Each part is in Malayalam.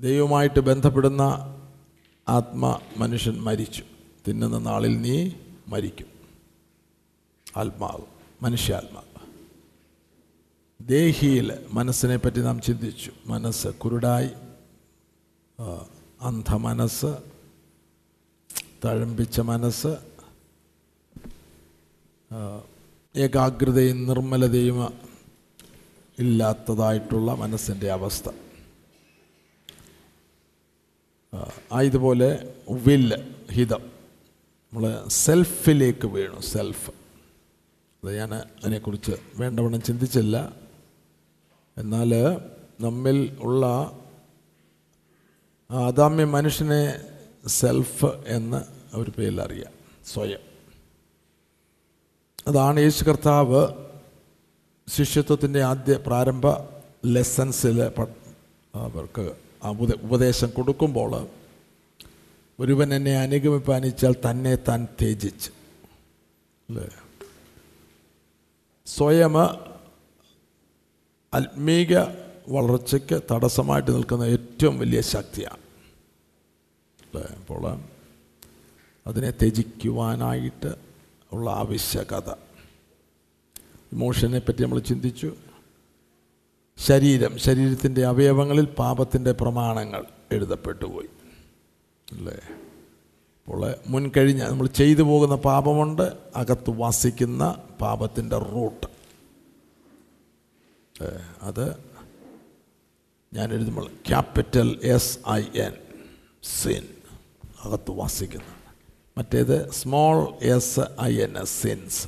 ദൈവമായിട്ട് ബന്ധപ്പെടുന്ന ആത്മ മനുഷ്യൻ മരിച്ചു. തിന്നുന്ന നാളിൽ നീ മരിക്കും. ആത്മാവ് മനുഷ്യാത്മാവ് ദേഹിയിൽ മനസ്സിനെ പറ്റി നാം ചിന്തിച്ചു. മനസ്സ് കുരുടായി. അന്ധ മനസ്സ് തഴമ്പിച്ച മനസ്സ് ഏകാഗ്രതയും നിർമ്മലതയും ഇല്ലാത്തതായിട്ടുള്ള മനസ്സിന്റെ അവസ്ഥ. ആയതുപോലെ വില്ല് ഹിതം. നമ്മൾ സെൽഫിലേക്ക് വീണു സെൽഫ്. അത് ഞാൻ അതിനെക്കുറിച്ച് വേണ്ടവണ്ണം ചിന്തിച്ചില്ല. എന്നാൽ നമ്മിൽ ഉള്ള ആദാമ്യ മനുഷ്യനെ സെൽഫ് എന്ന് ഒരു പേരിൽ അറിയാം സ്വയം. അതാണ് യേശു കർത്താവ് ശിഷ്യത്വത്തിന്റെ ആദ്യ പ്രാരംഭ ലെസൻസിൽ അവർക്ക് ഉപദേശം കൊടുക്കുമ്പോൾ ഒരുവൻ എന്നെ അനുഗമിപ്പാനിച്ചാൽ തന്നെ താൻ ത്യജിച്ച്. അല്ലേ? സ്വയം ആത്മീക വളർച്ചയ്ക്ക് തടസ്സമായിട്ട് നിൽക്കുന്ന ഏറ്റവും വലിയ ശക്തിയാണ്. അല്ലേ? അപ്പോൾ അതിനെ ത്യജിക്കുവാനായിട്ട് ഉള്ള ആവശ്യകത. ഇമോഷനെ പറ്റി നമ്മൾ ചിന്തിച്ചു. ശരീരം ശരീരത്തിന്റെ അവയവങ്ങളിൽ പാപത്തിന്റെ പ്രമാണങ്ങൾ എഴുതപ്പെട്ടു പോയി അല്ലേ? അപ്പോൾ മുൻകഴിഞ്ഞ നമ്മൾ ചെയ്തു പോകുന്ന പാപമുണ്ട് അകത്ത് വസിക്കുന്ന പാപത്തിന്റെ റൂട്ട്. അത് ഞാൻ എഴുതുമ്പോൾ capital S I N sin അകത്ത് വസിക്കുന്ന. മറ്റേത് small S I N S sins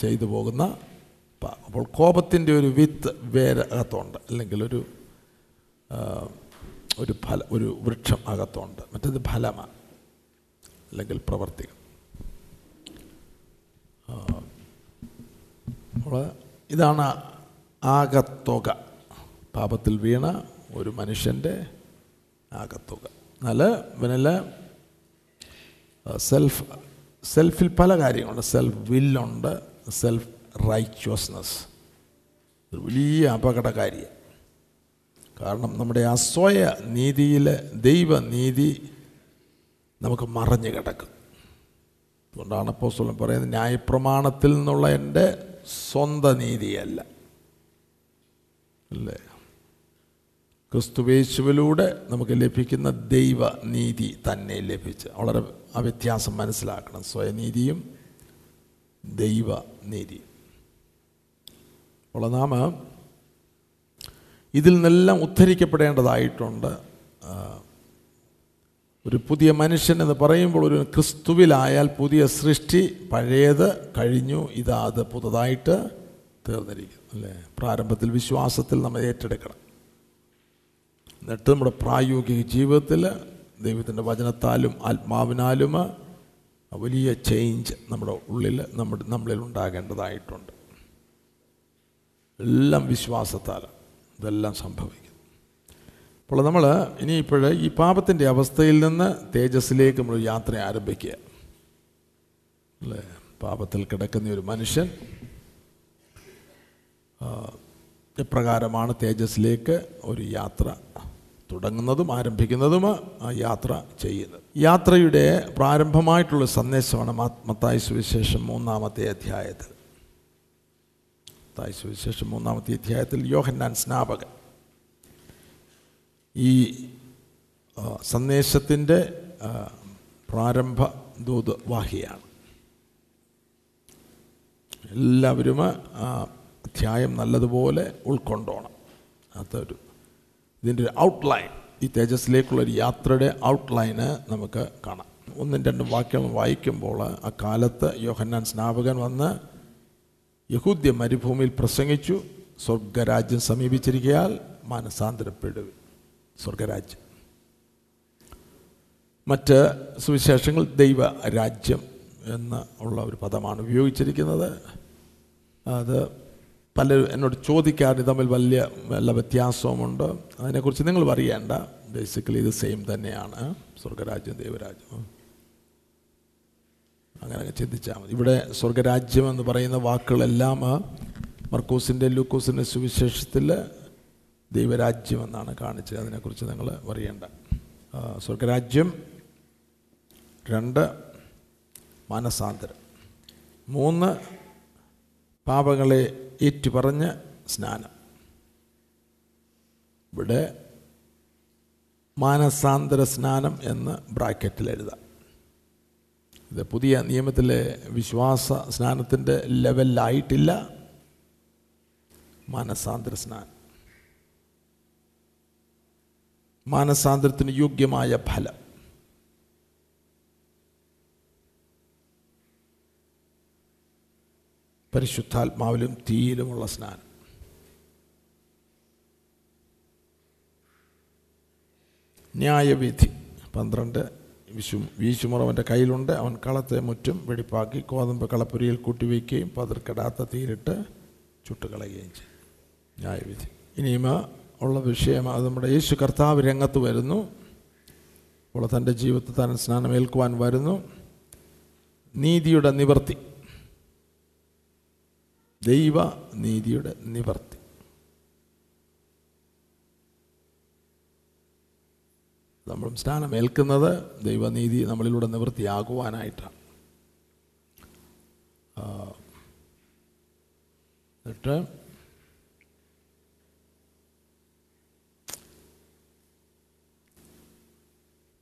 ചെയ്തു പോകുന്ന പാപം അപ്പോൾ കോപത്തിന്റെ ഒരു വിത്ത് വേര് അകത്തുണ്ട്. അല്ലെങ്കിൽ ഒരു ഒരു ഫല ഒരു വൃക്ഷം അകത്തുണ്ട്. മറ്റേത് ഫലമാണ് അല്ലെങ്കിൽ പ്രവർത്തികൾ. അപ്പോൾ ഇതാണ് ആകത്തുക. പാപത്തിൽ വീണ ഒരു മനുഷ്യന്റെ ആകത്തുക. എന്നാൽ ഇവനിൽ സെൽഫ് സെൽഫിൽ പല കാര്യങ്ങളുണ്ട്. സെൽഫ് വില്ലുണ്ട് സെൽഫ് റൈച്വസ്നെസ് ഒരു വലിയ അപകടകാരിയാണ് കാരണം നമ്മുടെ അസ്വയ നീതിയിൽ ദൈവനീതി നമുക്ക് മറഞ്ഞു കിടക്കും. അതുകൊണ്ടാണ് അപ്പോസ്തലൻ പറയുന്നത് ന്യായപ്രമാണത്തിൽ നിന്നുള്ള എന്റെ സ്വന്തം നീതിയല്ല. അല്ലേ? ക്രിസ്തുവേശുവിലൂടെ നമുക്ക് ലഭിക്കുന്ന ദൈവനീതി തന്നെ ലഭിച്ച്. വളരെ ആ വ്യത്യാസം മനസ്സിലാക്കണം. സ്വയനീതിയും ദൈവനീതിയും. അപ്പോൾ നാം ഇതിൽ നിന്നെല്ലാം ഉദ്ധരിക്കപ്പെടേണ്ടതായിട്ടുണ്ട്. ഒരു പുതിയ മനുഷ്യൻ എന്ന് പറയുമ്പോൾ ഒരു ക്രിസ്തുവിലായാൽ പുതിയ സൃഷ്ടി പഴയത് കഴിഞ്ഞു ഇതാ അത് പുതുതായിട്ട് തീർന്നിരിക്കുന്നു അല്ലേ? പ്രാരംഭത്തിൽ വിശ്വാസത്തിൽ നമ്മൾ ഏറ്റെടുക്കണം. എന്നിട്ട് നമ്മുടെ പ്രായോഗിക ജീവിതത്തിൽ ദൈവത്തിന്റെ വചനത്താലും ആത്മാവിനാലും വലിയ ചേഞ്ച് നമ്മുടെ ഉള്ളിൽ നമ്മുടെ നമ്മളിൽ ഉണ്ടാകേണ്ടതായിട്ടുണ്ട്. എല്ലാം വിശ്വാസത്താൽ ഇതെല്ലാം സംഭവിക്കും. അപ്പോൾ നമ്മൾ ഇനിയിപ്പോൾ ഈ പാപത്തിന്റെ അവസ്ഥയിൽ നിന്ന് തേജസ്സിലേക്ക് നമ്മൾ യാത്ര ആരംഭിക്കുക. അല്ലേ? പാപത്തിൽ കിടക്കുന്ന ഒരു മനുഷ്യൻ എപ്രകാരമാണ് തേജസ്സിലേക്ക് ഒരു യാത്ര തുടങ്ങുന്നതും ആരംഭിക്കുന്നതും ആ യാത്ര ചെയ്യുന്നത്. യാത്രയുടെ പ്രാരംഭമായിട്ടുള്ള സന്ദേശമാണ് മത്തായി സുവിശേഷം മൂന്നാമത്തെ അധ്യായത്തിൽ. മത്തായി സുവിശേഷം മൂന്നാമത്തെ അധ്യായത്തിൽ യോഹന്നാൻ സ്നാപകൻ ഈ സന്ദേശത്തിന്റെ പ്രാരംഭ ദൂത് വാഹിയാണ് എല്ലാവരും ആ അധ്യായം നല്ലതുപോലെ ഉൾക്കൊണ്ടോണം. അതൊരു ഇതിന്റെ ഒരു ഔട്ട്ലൈൻ ഈ തേജസ്സിലേക്കുള്ള ഒരു യാത്രയുടെ ഔട്ട്ലൈന് നമുക്ക് കാണാം. ഒന്നും രണ്ടും വാക്യങ്ങൾ വായിക്കുമ്പോൾ ആ കാലത്ത് യോഹന്നാൻ സ്നാപകൻ വന്ന് യഹൂദ്യ മരുഭൂമിയിൽ പ്രസംഗിച്ചു. സ്വർഗരാജ്യം സമീപിച്ചിരിക്കയാൽ മാനസാന്തരപ്പെടുക സ്വർഗരാജ്യം. മറ്റ് സുവിശേഷങ്ങൾ ദൈവ രാജ്യം എന്ന് ഉള്ള ഒരു പദമാണ് ഉപയോഗിച്ചിരിക്കുന്നത്. അത് പലരും എന്നോട് ചോദിക്കാറ് തമ്മിൽ വലിയ വല്ല വ്യത്യാസവുമുണ്ട്. അതിനെക്കുറിച്ച് നിങ്ങൾ അറിയേണ്ട ബേസിക്കലി ഇത് സെയിം തന്നെയാണ്. സ്വർഗരാജ്യം ദൈവരാജ്യം. അങ്ങനെ അങ്ങ് ചിന്തിച്ചാൽ മതി. ഇവിടെ സ്വർഗരാജ്യം എന്ന് പറയുന്ന വാക്കുകളെല്ലാം മർക്കൂസിന്റെ ലൂക്കോസിന്റെ സുവിശേഷത്തിൽ ദൈവരാജ്യം എന്നാണ് കാണിച്ചത്. അതിനെക്കുറിച്ച് നിങ്ങൾ അറിയേണ്ട. സ്വർഗരാജ്യം രണ്ട് മനസാന്തരം. മൂന്ന് പാപങ്ങളെ ഏറ്റുപറഞ്ഞ് സ്നാനം. ഇവിടെ മാനസാന്തര സ്നാനം എന്ന് ബ്രാക്കറ്റിൽ എഴുതാം ഇത് പുതിയ നിയമത്തിലെ വിശ്വാസ സ്നാനത്തിന്റെ ലെവലിലായിട്ടില്ല മാനസാന്തര സ്നാനം. മാനസാന്തരത്തിന് യോഗ്യമായ ഫലം. പരിശുദ്ധാത്മാവിലും തീയിലുമുള്ള സ്നാനം. ന്യായവിധി. പന്ത്രണ്ട് വിശു വീശുമുറവന്റെ കയ്യിലുണ്ട്. അവൻ കളത്തെ മുറ്റും വെടിപ്പാക്കി കോതമ്പ് കളപ്പുരിയിൽ കൂട്ടിവയ്ക്കുകയും പതിർക്കെടാത്ത തീരിട്ട് ചുട്ടുകളയുകയും ചെയ്യും ന്യായവിധി. ഇനിയും ഉള്ള വിഷയം അത് നമ്മുടെ യേശു കർത്താവ് രംഗത്ത് വരുന്നു. അപ്പോൾ തന്റെ ജീവിതത്തിൽ താൻ സ്നാനമേൽക്കുവാൻ വരുന്നു. നീതിയുടെ നിവർത്തി. ദൈവ നീതിയുടെ നിവർത്തി. നമ്മൾ സ്നാനമേൽക്കുന്നത് ദൈവനീതി നമ്മളിലൂടെ നിവൃത്തിയാകുവാനായിട്ടാണ്. എന്നിട്ട്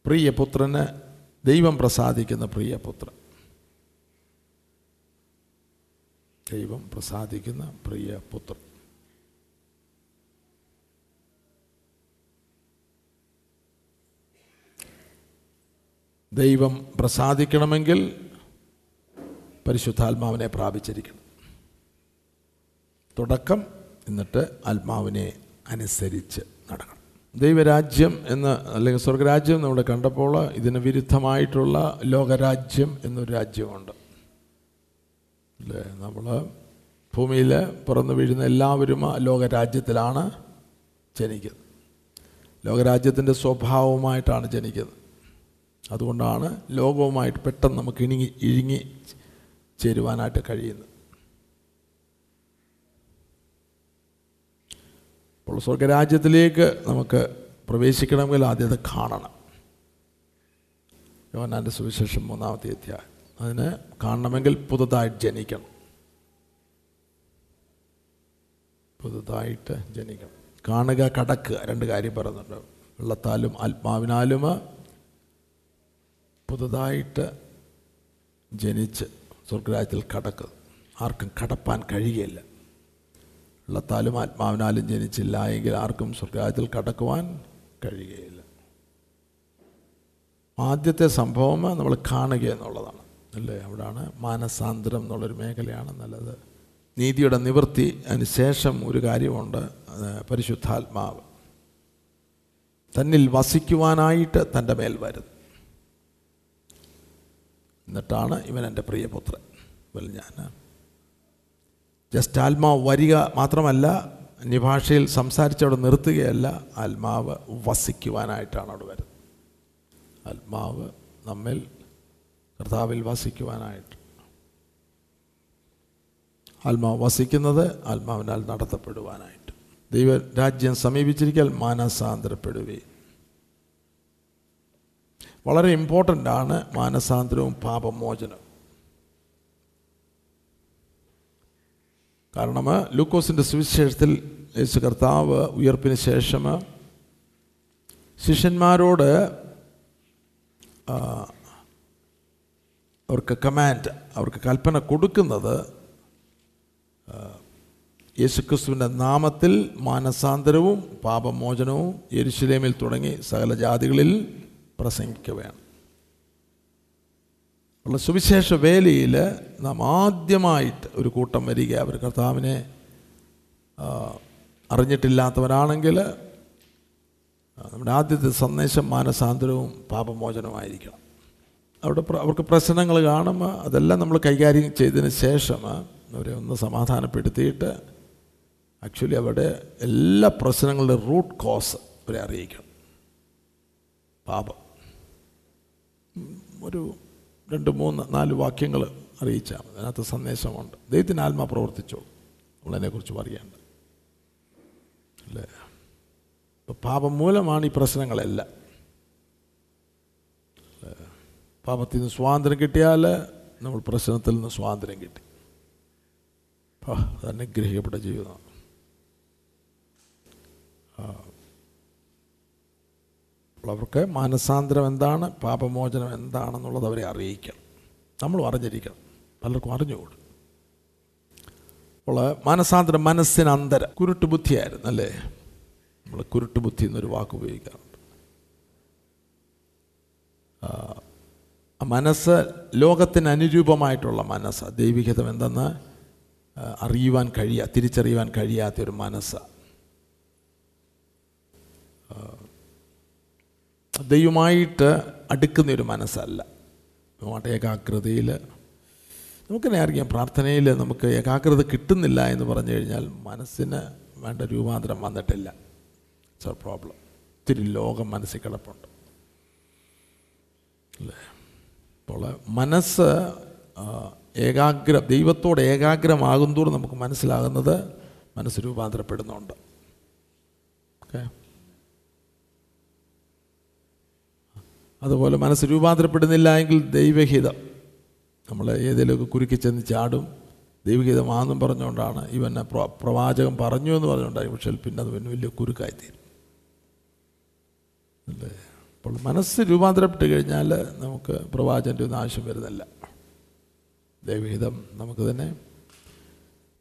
പ്രിയപുത്രന് ദൈവം പ്രസാദിക്കുന്ന പ്രിയപുത്രൻ. ദൈവം പ്രസാദിക്കുന്ന പ്രിയപുത്രൻ. ദൈവം പ്രസാദിക്കണമെങ്കിൽ പരിശുദ്ധാത്മാവിനെ പ്രാപിച്ചിരിക്കണം. തുടക്കം എന്നിട്ട് ആത്മാവിനെ അനുസരിച്ച് നടക്കണം. ദൈവരാജ്യം എന്ന് അല്ലെങ്കിൽ സ്വർഗരാജ്യം നമ്മൾ കണ്ടപ്പോൾ ഇതിന് വിരുദ്ധമായിട്ടുള്ള ലോകരാജ്യം എന്നൊരു രാജ്യമുണ്ട്. അല്ലേ? നമ്മൾ ഭൂമിയിൽ പിറന്നു വീഴുന്ന എല്ലാവരും ആ ലോകരാജ്യത്തിലാണ് ജനിക്കുന്നത്. ലോകരാജ്യത്തിന്റെ സ്വഭാവമായിട്ടാണ് ജനിക്കുന്നത്. അതുകൊണ്ടാണ് ലോകവുമായിട്ട് പെട്ടെന്ന് നമുക്ക് ഇണങ്ങി ഇഴുങ്ങി ചേരുവാനായിട്ട് കഴിയുന്നത്. അപ്പോൾ സ്വർഗരാജ്യത്തിലേക്ക് നമുക്ക് പ്രവേശിക്കണമെങ്കിൽ ആദ്യം അത് കാണണം. യോനാന്റെ സുവിശേഷം മൂന്നാമത്തെ അധ്യായം. അതിന് കാണണമെങ്കിൽ പുതുതായിട്ട് ജനിക്കണം. പുതുതായിട്ട് ജനിക്കണം. കാണുക കടക്കുക രണ്ട് കാര്യം പറയുന്നുണ്ട്. വെള്ളത്താലും ആത്മാവിനാലും പുതുതായിട്ട് ജനിച്ച് സ്വർഗരാജ്യത്തിൽ കടക്കുക ആർക്കും കടപ്പാൻ കഴിയുകയില്ല. ഉള്ളത്താലും ആത്മാവിനാലും ജനിച്ചില്ല എങ്കിൽ ആർക്കും സ്വർഗരാജ്യത്തിൽ കടക്കുവാൻ കഴിയുകയില്ല. ആദ്യത്തെ സംഭവം നമ്മൾ കാണുക എന്നുള്ളതാണ്. അല്ലേ? അവിടാണ് മാനസാന്തരം എന്നുള്ളൊരു മേഖലയാണ് നല്ലത്. നീതിയുടെ നിവൃത്തി അതിന് ശേഷം ഒരു കാര്യമുണ്ട്. പരിശുദ്ധാത്മാവ്. തന്നിൽ വസിക്കുവാനായിട്ട് തന്റെ മേൽ വരുന്നു. എന്നിട്ടാണ് ഇവൻ എന്റെ പ്രിയപുത്രൻ. വെൽ ഞാൻ. ജസ്റ്റ് ആത്മാവ് വരിക മാത്രമല്ല അന്യഭാഷയിൽ സംസാരിച്ചവിടെ നിർത്തുകയല്ല ആത്മാവ് വസിക്കുവാനായിട്ടാണ് അവിടെ വരുന്നത്. ആത്മാവ് നമ്മിൽ കർത്താവിൽ വസിക്കുവാനായിട്ട്. ആത്മാവ് വസിക്കുന്നത് ആത്മാവിനാൽ നടത്തപ്പെടുവാനായിട്ട്. ദൈവരാജ്യം സമീപിച്ചിരിക്കാൻ മാനസാന്തരപ്പെടുകയും വളരെ ഇമ്പോർട്ടന്റ് ആണ് മാനസാന്തരവും പാപമോചനവും. കാരണം ലൂക്കോസിന്റെ സുവിശേഷത്തിൽ യേശു കർത്താവ് ഉയർപ്പിന് ശേഷം ശിഷ്യന്മാരോട് അവർക്ക് കമാൻഡ് അവർക്ക് കൽപ്പന കൊടുക്കുന്നത് യേശുക്രിസ്തുവിന്റെ നാമത്തിൽ മാനസാന്തരവും പാപമോചനവും യെരുശലേമിൽ തുടങ്ങി സകല ജാതികളിൽ പ്രസംഗിക്കുകയാണ് ഉള്ള സുവിശേഷ വേലയിൽ നാം ആദ്യമായിട്ട് ഒരു കൂട്ടം വരിക അവർ കർത്താവിനെ അറിഞ്ഞിട്ടില്ലാത്തവരാണെങ്കിൽ നമ്മുടെ ആദ്യത്തെ സന്ദേശം മാനസാന്തരവും പാപമോചനവുമായിരിക്കണം. അവിടെ അവർക്ക് പ്രശ്നങ്ങൾ കാണും അതെല്ലാം നമ്മൾ കൈകാര്യം ചെയ്തതിന് ശേഷം അവരെ ഒന്ന് സമാധാനപ്പെടുത്തിയിട്ട് ആക്ച്വലി അവരുടെ എല്ലാ പ്രശ്നങ്ങളുടെ റൂട്ട് കോസ് അവരെ അറിയിക്കണം. പാപം. ഒരു രണ്ട് മൂന്ന് നാല് വാക്യങ്ങൾ അറിയിച്ചാൽ. അതിനകത്ത് സന്ദേശമുണ്ട്. ദൈവത്തിന് ആത്മാ പ്രവർത്തിച്ചോളൂ നമ്മളതിനെക്കുറിച്ച് പറയേണ്ടത് അല്ലേ? ഇപ്പം പാപം മൂലമാണ് ഈ പ്രശ്നങ്ങളെല്ലാം. പാപത്തിൽ നിന്ന് സ്വാതന്ത്ര്യം കിട്ടിയാൽ നമ്മൾ പ്രശ്നത്തിൽ നിന്ന് സ്വാതന്ത്ര്യം കിട്ടി. അതനുഗ്രഹിക്കപ്പെട്ട ജീവിതമാണ്. അപ്പോൾ അവർക്ക് മാനസാന്തരം എന്താണ്? പാപമോചനം എന്താണെന്നുള്ളത് അവരെ അറിയിക്കണം. നമ്മളും അറിഞ്ഞിരിക്കണം. പലർക്കും അറിഞ്ഞുകൂടും. അപ്പോൾ മാനസാന്തരം മനസ്സിന് അന്തരം കുരുട്ട് ബുദ്ധിയായിരുന്നു അല്ലേ? നമ്മൾ കുരുട്ട് ബുദ്ധി എന്നൊരു വാക്ക് ഉപയോഗിക്കാറുണ്ട്. മനസ്സ് ലോകത്തിന് അനുരൂപമായിട്ടുള്ള മനസ്സ്. ദൈവികതം എന്തെന്ന്? അറിയുവാൻ കഴിയാ തിരിച്ചറിയുവാൻ കഴിയാത്തൊരു മനസ്സ്. ആ, ദൈവമായിട്ട് അടുക്കുന്ന ഒരു മനസ്സല്ല. നമ്മുടെ ഏകാഗ്രതയിൽ നമുക്കെന്നെ അറിയാം പ്രാർത്ഥനയിൽ നമുക്ക് ഏകാഗ്രത കിട്ടുന്നില്ല എന്ന് പറഞ്ഞു കഴിഞ്ഞാൽ മനസ്സിന് വേണ്ട രൂപാന്തരം വന്നിട്ടില്ല. ഇറ്റ്സ് എ പ്രോബ്ലം ഒത്തിരി ലോകം മനസ്സിൽ കിടപ്പുണ്ട്. അല്ലേ? അപ്പോൾ മനസ്സ് ഏകാഗ്ര ദൈവത്തോട് ഏകാഗ്രമാകുന്തോറും നമുക്ക് മനസ്സിലാകുന്നത് മനസ്സ് രൂപാന്തരപ്പെടുന്നുണ്ട്. ഓക്കെ? അതുപോലെ മനസ്സ് രൂപാന്തരപ്പെടുന്നില്ല എങ്കിൽ ദൈവഹിതം. നമ്മൾ ഏതെങ്കിലുമൊക്കെ കുരുക്കി ചെന്ന് ചാടും. ദൈവഹിതമാണെന്നും പറഞ്ഞുകൊണ്ടാണ് ഇവനെ പ്ര- പ്രവാചകൻ പറഞ്ഞു എന്ന് പറഞ്ഞുകൊണ്ടായി പക്ഷേ പിന്നെ അത് പിന്നെ വലിയ കുരുക്കായിത്തീരും. അല്ലേ? അപ്പോൾ മനസ്സ് രൂപാന്തരപ്പെട്ട് കഴിഞ്ഞാൽ നമുക്ക് പ്രവാചകന്റെ ഒന്നും ആവശ്യം വരുന്നില്ല. ദൈവഹിതം നമുക്ക് തന്നെ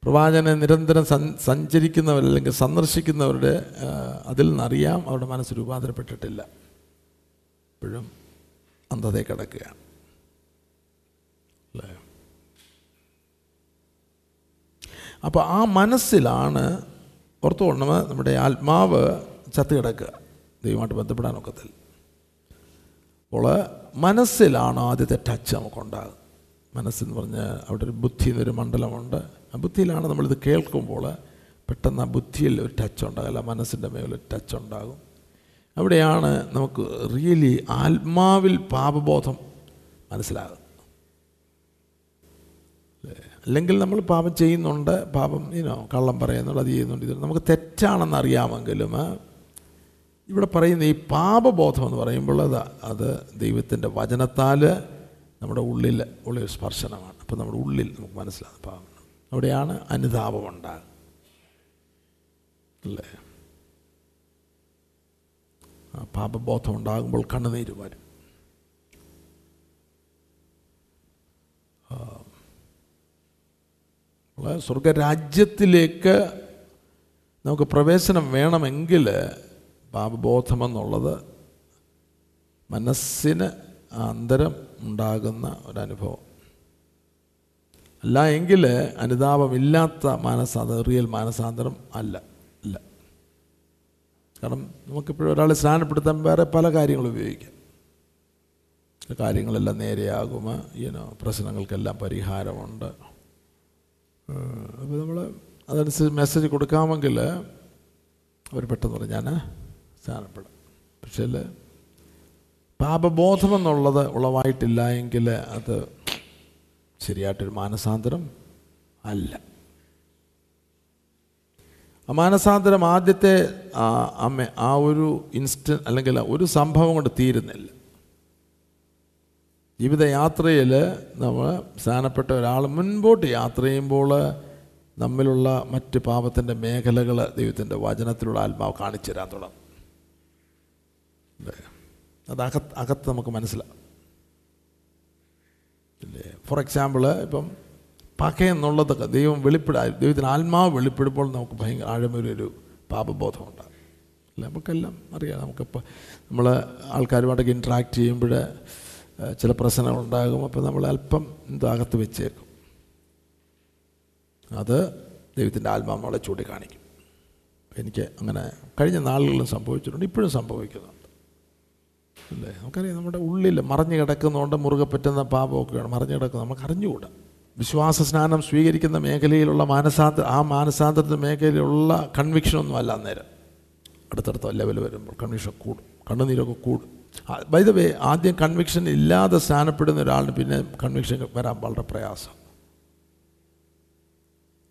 പ്രവാചനെ നിരന്തരം സഞ്ചരിക്കുന്നവർ അല്ലെങ്കിൽ സന്ദർശിക്കുന്നവരുടെ അതിൽ നിന്നറിയാം അവരുടെ മനസ്സ് രൂപാന്തരപ്പെട്ടിട്ടില്ല. ഇപ്പോഴും അന്ധത കിടക്കുകയാണ്. അല്ലേ? അപ്പോൾ ആ മനസ്സിലാണ് ഓർത്തുകൊണ്ടම നമ്മുടെ ആത്മാവ് ചത്ത് കിടക്കുക. ദൈവമായിട്ട് ബന്ധപ്പെടാനൊക്കത്തിൽ അപ്പോൾ മനസ്സിലാണ് ആദ്യത്തെ ടച്ച് നമുക്കുണ്ടാകുന്നത് മനസ്സെന്ന് പറഞ്ഞാൽ അവിടെ ഒരു ബുദ്ധി എന്നൊരു മണ്ഡലമുണ്ട്. ആ ബുദ്ധിയിലാണ് നമ്മളിത് കേൾക്കുമ്പോൾ പെട്ടെന്ന് ആ ബുദ്ധിയിൽ ഒരു ടച്ച് ഉണ്ടാകും അല്ല മനസ്സിന്റെ മേലൊരു ടച്ച് ഉണ്ടാകും. അവിടെയാണ് നമുക്ക് റിയലി ആത്മാവിൽ പാപബോധം മനസ്സിലാകുന്നത്. അല്ലെങ്കിൽ നമ്മൾ പാപം ചെയ്യുന്നുണ്ട് പാപം ഇനോ കള്ളം പറയുന്നുണ്ട് അത് ചെയ്യുന്നുണ്ട് ഇത് നമുക്ക് തെറ്റാണെന്ന് അറിയാമെങ്കിലും ഇവിടെ പറയുന്ന ഈ പാപബോധം എന്ന് പറയുമ്പോൾ അത് അത് ദൈവത്തിന്റെ വചനത്താൽ നമ്മുടെ ഉള്ളിൽ ഉള്ളിൽ സ്പർശനമാണ്. അപ്പോൾ നമ്മുടെ ഉള്ളിൽ നമുക്ക് മനസ്സിലാകും പാപം. അവിടെയാണ് അനുതാപം ഉണ്ടാകും അല്ലേ? പാപബോധം ഉണ്ടാകുമ്പോൾ കണ്ണുനീര് വരും. സ്വർഗരാജ്യത്തിലേക്ക് നമുക്ക് പ്രവേശനം വേണമെങ്കിൽ പാപബോധമെന്നുള്ളത് മനസ്സിന് അന്തരം ഉണ്ടാകുന്ന ഒരനുഭവം. അല്ല എങ്കിൽ അനുതാപമില്ലാത്ത മാനസാന്തരം റിയൽ മാനസാന്തരം അല്ല. കാരണം നമുക്കിപ്പോഴും ഒരാളെ സ്നാനപ്പെടുത്താൻ വേറെ പല കാര്യങ്ങളും ഉപയോഗിക്കാം. കാര്യങ്ങളെല്ലാം നേരെയാകും ഈനോ പ്രശ്നങ്ങൾക്കെല്ലാം പരിഹാരമുണ്ട്. അപ്പോൾ നമ്മൾ അതനുസരിച്ച് മെസ്സേജ് കൊടുക്കാമെങ്കിൽ അവർ പെട്ടെന്ന് പറഞ്ഞാൽ ഞാൻ സ്നാനപ്പെടും. പക്ഷേ പാപബോധമെന്നുള്ളത് ഉളവായിട്ടില്ല എങ്കിൽ അത് ശരിയായിട്ടൊരു മാനസാന്തരം അല്ല. മാനസാന്തരം ആദ്യത്തെ അമ്മ ആ ഒരു ഇൻസ്റ്റൻ അല്ലെങ്കിൽ ഒരു സംഭവം കൊണ്ട് തീരുന്നില്ല ജീവിതയാത്രയിൽ നമ്മൾ സ്നാനപ്പെട്ട ഒരാൾ മുൻപോട്ട് യാത്ര ചെയ്യുമ്പോൾ നമ്മിലുള്ള മറ്റ് പാപത്തിന്റെ മേഖലകൾ ദൈവത്തിന്റെ വചനത്തിലുള്ള ആത്മാവ് കാണിച്ചു തരാൻ തുടങ്ങും? അത് അകത്ത് അകത്ത് നമുക്ക് മനസ്സിലാവും ഇല്ലേ ഫോർ എക്സാമ്പിൾ ഇപ്പം പക എന്നുള്ളതൊക്കെ ദൈവം വെളിപ്പെടാ ദൈവത്തിന് ആത്മാവ് വെളിപ്പെടുമ്പോൾ നമുക്ക് ഭയങ്കര ആഴമൊരു പാപബോധം ഉണ്ടാകും അല്ലേ? നമുക്കെല്ലാം അറിയാം. നമുക്കിപ്പോൾ നമ്മൾ ആൾക്കാരുമായിട്ടൊക്കെ ഇൻട്രാക്ട് ചെയ്യുമ്പോൾ ചില പ്രശ്നങ്ങൾ ഉണ്ടാകും. അപ്പോൾ നമ്മൾ അല്പം എന്തോ അകത്ത് വെച്ചേക്കും. അത് ദൈവത്തിന്റെ ആത്മാവ് നമ്മളെ ചൂണ്ടിക്കാണിക്കും. എനിക്ക് അങ്ങനെ കഴിഞ്ഞ നാളുകളിലും സംഭവിച്ചിട്ടുണ്ട്. ഇപ്പോഴും സംഭവിക്കുന്നുണ്ട്. അല്ലേ? നമുക്കറിയാം നമ്മുടെ ഉള്ളിൽ മറിഞ്ഞു കിടക്കുന്നതുകൊണ്ട് മുറുകെ പറ്റുന്ന പാപമൊക്കെയാണ് മറിഞ്ഞു കിടക്കുന്നത്. നമുക്ക് അറിഞ്ഞുകൂടാ. വിശ്വാസ സ്നാനം സ്വീകരിക്കുന്ന മേഖലയിലുള്ള മാനസാന്ത ആ മാനസാന്തരത്തിന് മേഖലയിലുള്ള കൺവിക്ഷനൊന്നും അല്ല അന്നേരം. അടുത്തടുത്ത ലെവൽ വരുമ്പോൾ കൺവിക്ഷൻ കൂടും. കണ്ണുനീരൊക്കെ കൂടും. ബൈ വേ ആദ്യം കൺവിക്ഷൻ ഇല്ലാതെ സ്നാനപ്പെടുന്ന ഒരാളിന് പിന്നെ കൺവിക്ഷൻ വരാൻ വളരെ പ്രയാസം.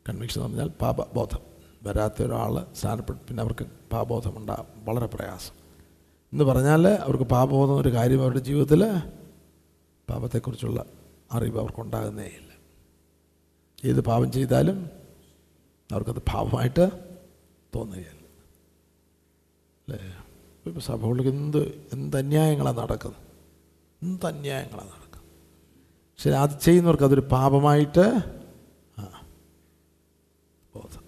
കൺവിക്ഷൻ എന്ന് പറഞ്ഞാൽ പാപബോധം. വരാത്ത ഒരാൾ സ്നാനപ്പെട്ട് പിന്നെ അവർക്ക് പാപബോധം ഉണ്ടാകും വളരെ പ്രയാസം. എന്ന് പറഞ്ഞാൽ അവർക്ക് പാപബോധം ഒരു കാര്യം അവരുടെ ജീവിതത്തിൽ പാപത്തെക്കുറിച്ചുള്ള അറിവ് അവർക്കുണ്ടാകുന്നേ ഇല്ല. ഏത് പാപം ചെയ്താലും അവർക്കത് പാപമായിട്ട് തോന്നുകയല്ല. അല്ലേ? ഇപ്പോൾ സഭകളിൽ എന്ത് എന്ത് അന്യായങ്ങളാണ് നടക്കുന്നത്? എന്ത് അന്യായങ്ങളാണ് നടക്കുന്നത്? പക്ഷെ അത് ചെയ്യുന്നവർക്ക് അതൊരു പാപമായിട്ട് ആ ബോധം.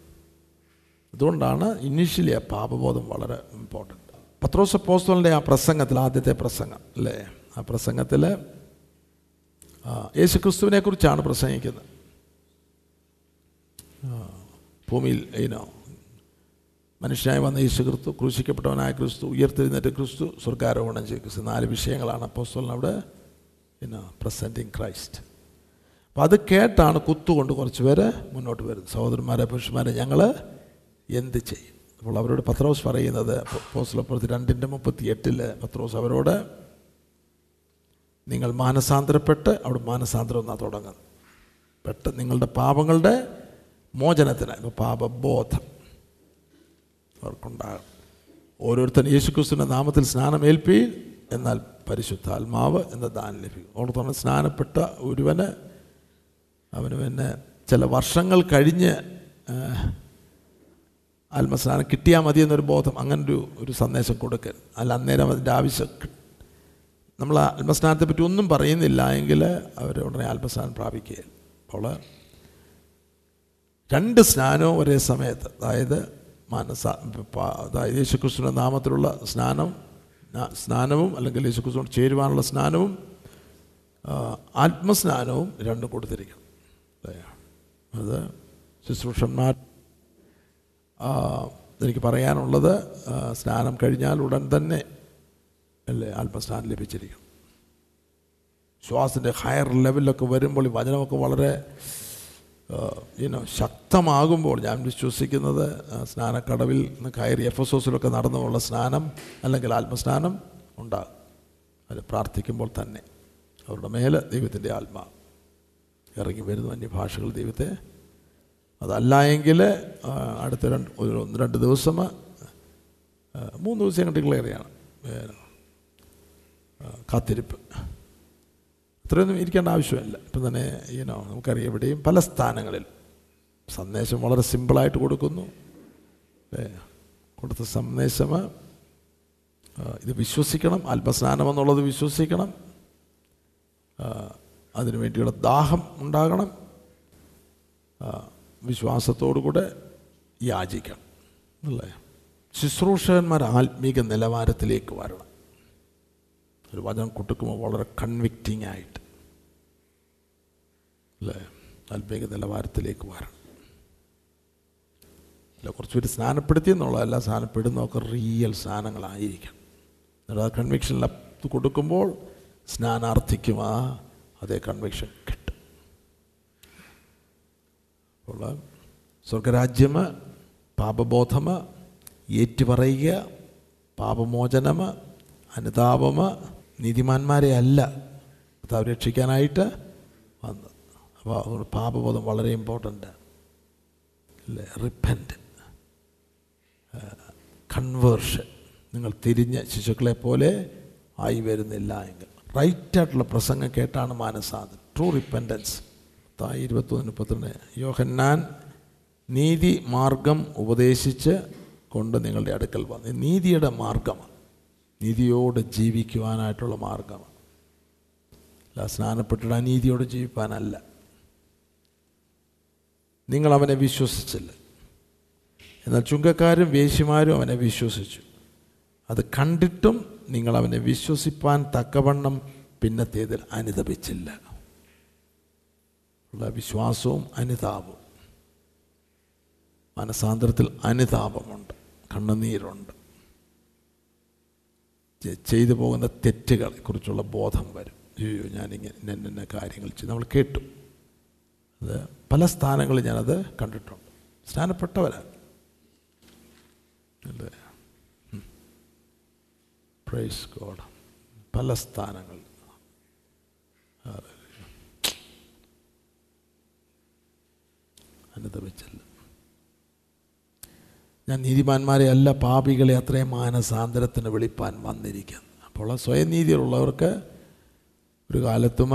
അതുകൊണ്ടാണ് ഇനീഷ്യലി ആ പാപബോധം വളരെ ഇമ്പോർട്ടന്റ് പത്രോസ് പോസ്റ്റലിന്റെ ആ പ്രസംഗത്തിൽ ആദ്യത്തെ പ്രസംഗം അല്ലേ? ആ പ്രസംഗത്തിൽ യേശു ക്രിസ്തുവിനെ കുറിച്ചാണ് പ്രസംഗിക്കുന്നത്. ഭൂമിയിൽ ഇനോ മനുഷ്യനായി വന്ന യേശു ക്രിസ്തു ക്രൂശിക്കപ്പെട്ടവനായ ക്രിസ്തു ഉയർത്തെഴുന്നേറ്റ ക്രിസ്തു സ്വർഗാരോഹണം ചെയ്ത ക്രിസ്തു. നാല് വിഷയങ്ങളാണ് അപ്പോസ്റ്റലിന് അവിടെ ഇനോ പ്രസന്റിങ് ക്രൈസ്റ്റ് അപ്പം അത് കേട്ടാണ് കുത്തുകൊണ്ട് കുറച്ച് പേര് മുന്നോട്ട് വരുന്നത്. സഹോദരന്മാരെ പുരുഷന്മാരെ ഞങ്ങൾ എന്ത് ചെയ്യും? അപ്പോൾ അവരോട് പത്രോസ് പറയുന്നത് പോസ്റ്റലപ്പുറത്ത് രണ്ടിന്റെ മുപ്പത്തി എട്ടിൽ പത്രോസ് അവരോട് നിങ്ങൾ മാനസാന്തരപ്പെട്ട് അവിടെ മാനസാന്തരം എന്നാണ് തുടങ്ങുന്നത്. പെട്ടെന്ന് നിങ്ങളുടെ പാപങ്ങളുടെ മോചനത്തിന്. ഇപ്പോൾ പാപബോധം അവർക്കുണ്ടാകും. ഓരോരുത്തരും യേശുക്രിസ്തുവിന്റെ നാമത്തിൽ സ്നാനം ഏൽപ്പി എന്നാൽ പരിശുദ്ധാത്മാവ് എന്ന ദാനം ലഭിക്കും. ഓർത്തോണം സ്നാനപ്പെട്ട ഒരുവന് അവന് പിന്നെ ചില വർഷങ്ങൾ കഴിഞ്ഞ് ആത്മസ്നാനം കിട്ടിയാൽ മതി എന്നൊരു ബോധം അങ്ങനൊരു ഒരു സന്ദേശം കൊടുക്കൽ അല്ല അന്നേരം അതിന്റെ ആവശ്യം നമ്മൾ ആത്മസ്നാനത്തെ പറ്റി ഒന്നും പറയുന്നില്ല എങ്കിൽ അവർ ഉടനെ ആത്മസ്നാനം പ്രാപിക്കുകയില്ല അപ്പോൾ രണ്ട് സ്നാനവും ഒരേ സമയത്ത്. അതായത് മനസ അതായത് യേശുക്രിസ്തുവിന്റെ നാമത്തിലുള്ള സ്നാനം സ്നാനവും അല്ലെങ്കിൽ യേശുക്രിസ്തുവിനോട് ചേരുവാനുള്ള സ്നാനവും ആത്മസ്നാനവും രണ്ടും കൊടുത്തിരിക്കണം? അത്. ശുശ്രൂഷന്മാർ എനിക്ക് പറയാനുള്ളത് സ്നാനം കഴിഞ്ഞാൽ ഉടൻ തന്നെ അല്ലേ ആത്മസ്നാനം ലഭിച്ചിരിക്കും. ശ്വാസിന്റെ ഹയർ ലെവലിലൊക്കെ വരുമ്പോൾ ഈ വചനമൊക്കെ വളരെ യുനോ ശക്തമാകുമ്പോൾ ഞാൻ വിശ്വസിക്കുന്നത് സ്നാനക്കടവിൽ നിന്ന് കയറി എഫ് എസ് ഓസിലൊക്കെ നടന്നുമുള്ള സ്നാനം അല്ലെങ്കിൽ ആത്മസ്നാനം ഉണ്ടാകും. അത് പ്രാർത്ഥിക്കുമ്പോൾ തന്നെ. അവരുടെ മേലെ ദൈവത്തിന്റെ ആത്മാ. ഇറങ്ങി വരുന്നു അന്യഭാഷകൾ ദൈവത്തെ അതല്ല എങ്കിൽ അടുത്ത രണ്ട് ഒരു ഒന്ന് രണ്ട് ദിവസം മൂന്ന് ദിവസം കണ്ടിട്ടുള്ള ഏറെയാണ് കാത്തിരിപ്പ്. അത്രയൊന്നും ഇരിക്കേണ്ട ആവശ്യമില്ല. ഇപ്പം തന്നെ ഈനോ നമുക്കറിയാം എവിടെയും പല സ്ഥാനങ്ങളിൽ സന്ദേശം വളരെ സിമ്പിളായിട്ട് കൊടുക്കുന്നു. അല്ലേ കൊടുത്ത സന്ദേശം ഇത് വിശ്വസിക്കണം ആത്മസ്നാനം എന്നുള്ളത് വിശ്വസിക്കണം അതിനു വേണ്ടിയുള്ള ദാഹം ഉണ്ടാകണം വിശ്വാസത്തോടു വിശ്വാസത്തോടുകൂടെ യാചിക്കണം. അല്ലേ? ശുശ്രൂഷകന്മാർ ആത്മീക നിലവാരത്തിലേക്ക് വരണം. ഒരു വചനം കൊടുക്കുമ്പോൾ വളരെ കൺവിക്റ്റിംഗ് ആയിട്ട്. അല്ലേ? ആത്മീക നിലവാരത്തിലേക്ക് വരണം. അല്ല കുറച്ച് പേര് സ്നാനപ്പെടുത്തി എന്നുള്ളതല്ല സ്നാനപ്പെടുന്നതൊക്കെ റിയൽ സ്നാനങ്ങളായിരിക്കണം എന്നിട്ട് ആ കൺവിക്ഷനിൽ കൊടുക്കുമ്പോൾ സ്നാനാർത്ഥിക്കും ആ അതേ കൺവിക്ഷൻ കിട്ടും. സ്വർഗരാജ്യം പാപബോധം ഏറ്റുപറയുക പാപമോചനം അനുതാപം നീതിമാന്മാരെ അല്ല. കർത്താവ് രക്ഷിക്കാനായിട്ട് വന്നത് അപ്പോൾ അതുകൊണ്ട് പാപബോധം വളരെ ഇമ്പോർട്ടന്റ് അല്ലേ? റിപ്പന്റ് കൺവേർഷൻ നിങ്ങൾ തിരിഞ്ഞ ശിശുക്കളെ പോലെ ആയി വരുന്നില്ല എങ്കിൽ. റൈറ്റായിട്ടുള്ള പ്രസംഗം കേട്ടാണ് മാനസാന്തരം. ട്രൂ റിപ്പൻഡൻസ് തായി ഇരുപത്തൊന്ന് മുപ്പത്തിരണ്ട്. യോഹന്നാൻ നീതി മാർഗം ഉപദേശിച്ച് കൊണ്ട് നിങ്ങളുടെ അടുക്കൽ വന്നു. നീതിയുടെ മാർഗമാണ്. നീതിയോട് ജീവിക്കുവാനായിട്ടുള്ള മാർഗമാണ്. അല്ല സ്നാനപ്പെട്ടിട്ട് നീതിയോട് ജീവിക്കാനല്ല നിങ്ങൾ അവനെ വിശ്വസിച്ചില്ല. എന്നാൽ ചുങ്കക്കാരും വേശ്യമാരും അവനെ വിശ്വസിച്ചു. അത് കണ്ടിട്ടും നിങ്ങൾ അവനെ വിശ്വസിപ്പാൻ തക്കവണ്ണം പിന്നത്തേതിൽ അനുതപിച്ചില്ല ഉള്ള വിശ്വാസവും അനുതാപവും. മനസാന്തരത്തിൽ അനുതാപമുണ്ട്. കണ്ണുനീരുണ്ട്. ചെയ്തു പോകുന്ന തെറ്റുകളെ കുറിച്ചുള്ള ബോധം വരും. അയ്യോ ഞാനിങ്ങനെ ഇന്ന കാര്യങ്ങൾ ചെയ്ത് നമ്മൾ കേട്ടു. അത് പല സ്ഥാനങ്ങളിൽ ഞാനത് കണ്ടിട്ടുണ്ട്. സ്നാനപ്പെട്ടവരാണ് അല്ലേ? പ്രൈസ് ഗോഡ് പല സ്ഥാനങ്ങളിൽ അനുദപിച്ചില്ല. ഞാൻ നീതിമാന്മാരെ അല്ല പാപികളെ അത്രയും മാനസാന്തരത്തിന് വിളിപ്പാൻ വന്നിരിക്കുന്നു. അപ്പോൾ സ്വയം നീതിയിലുള്ളവർക്ക് ഒരു കാലത്തും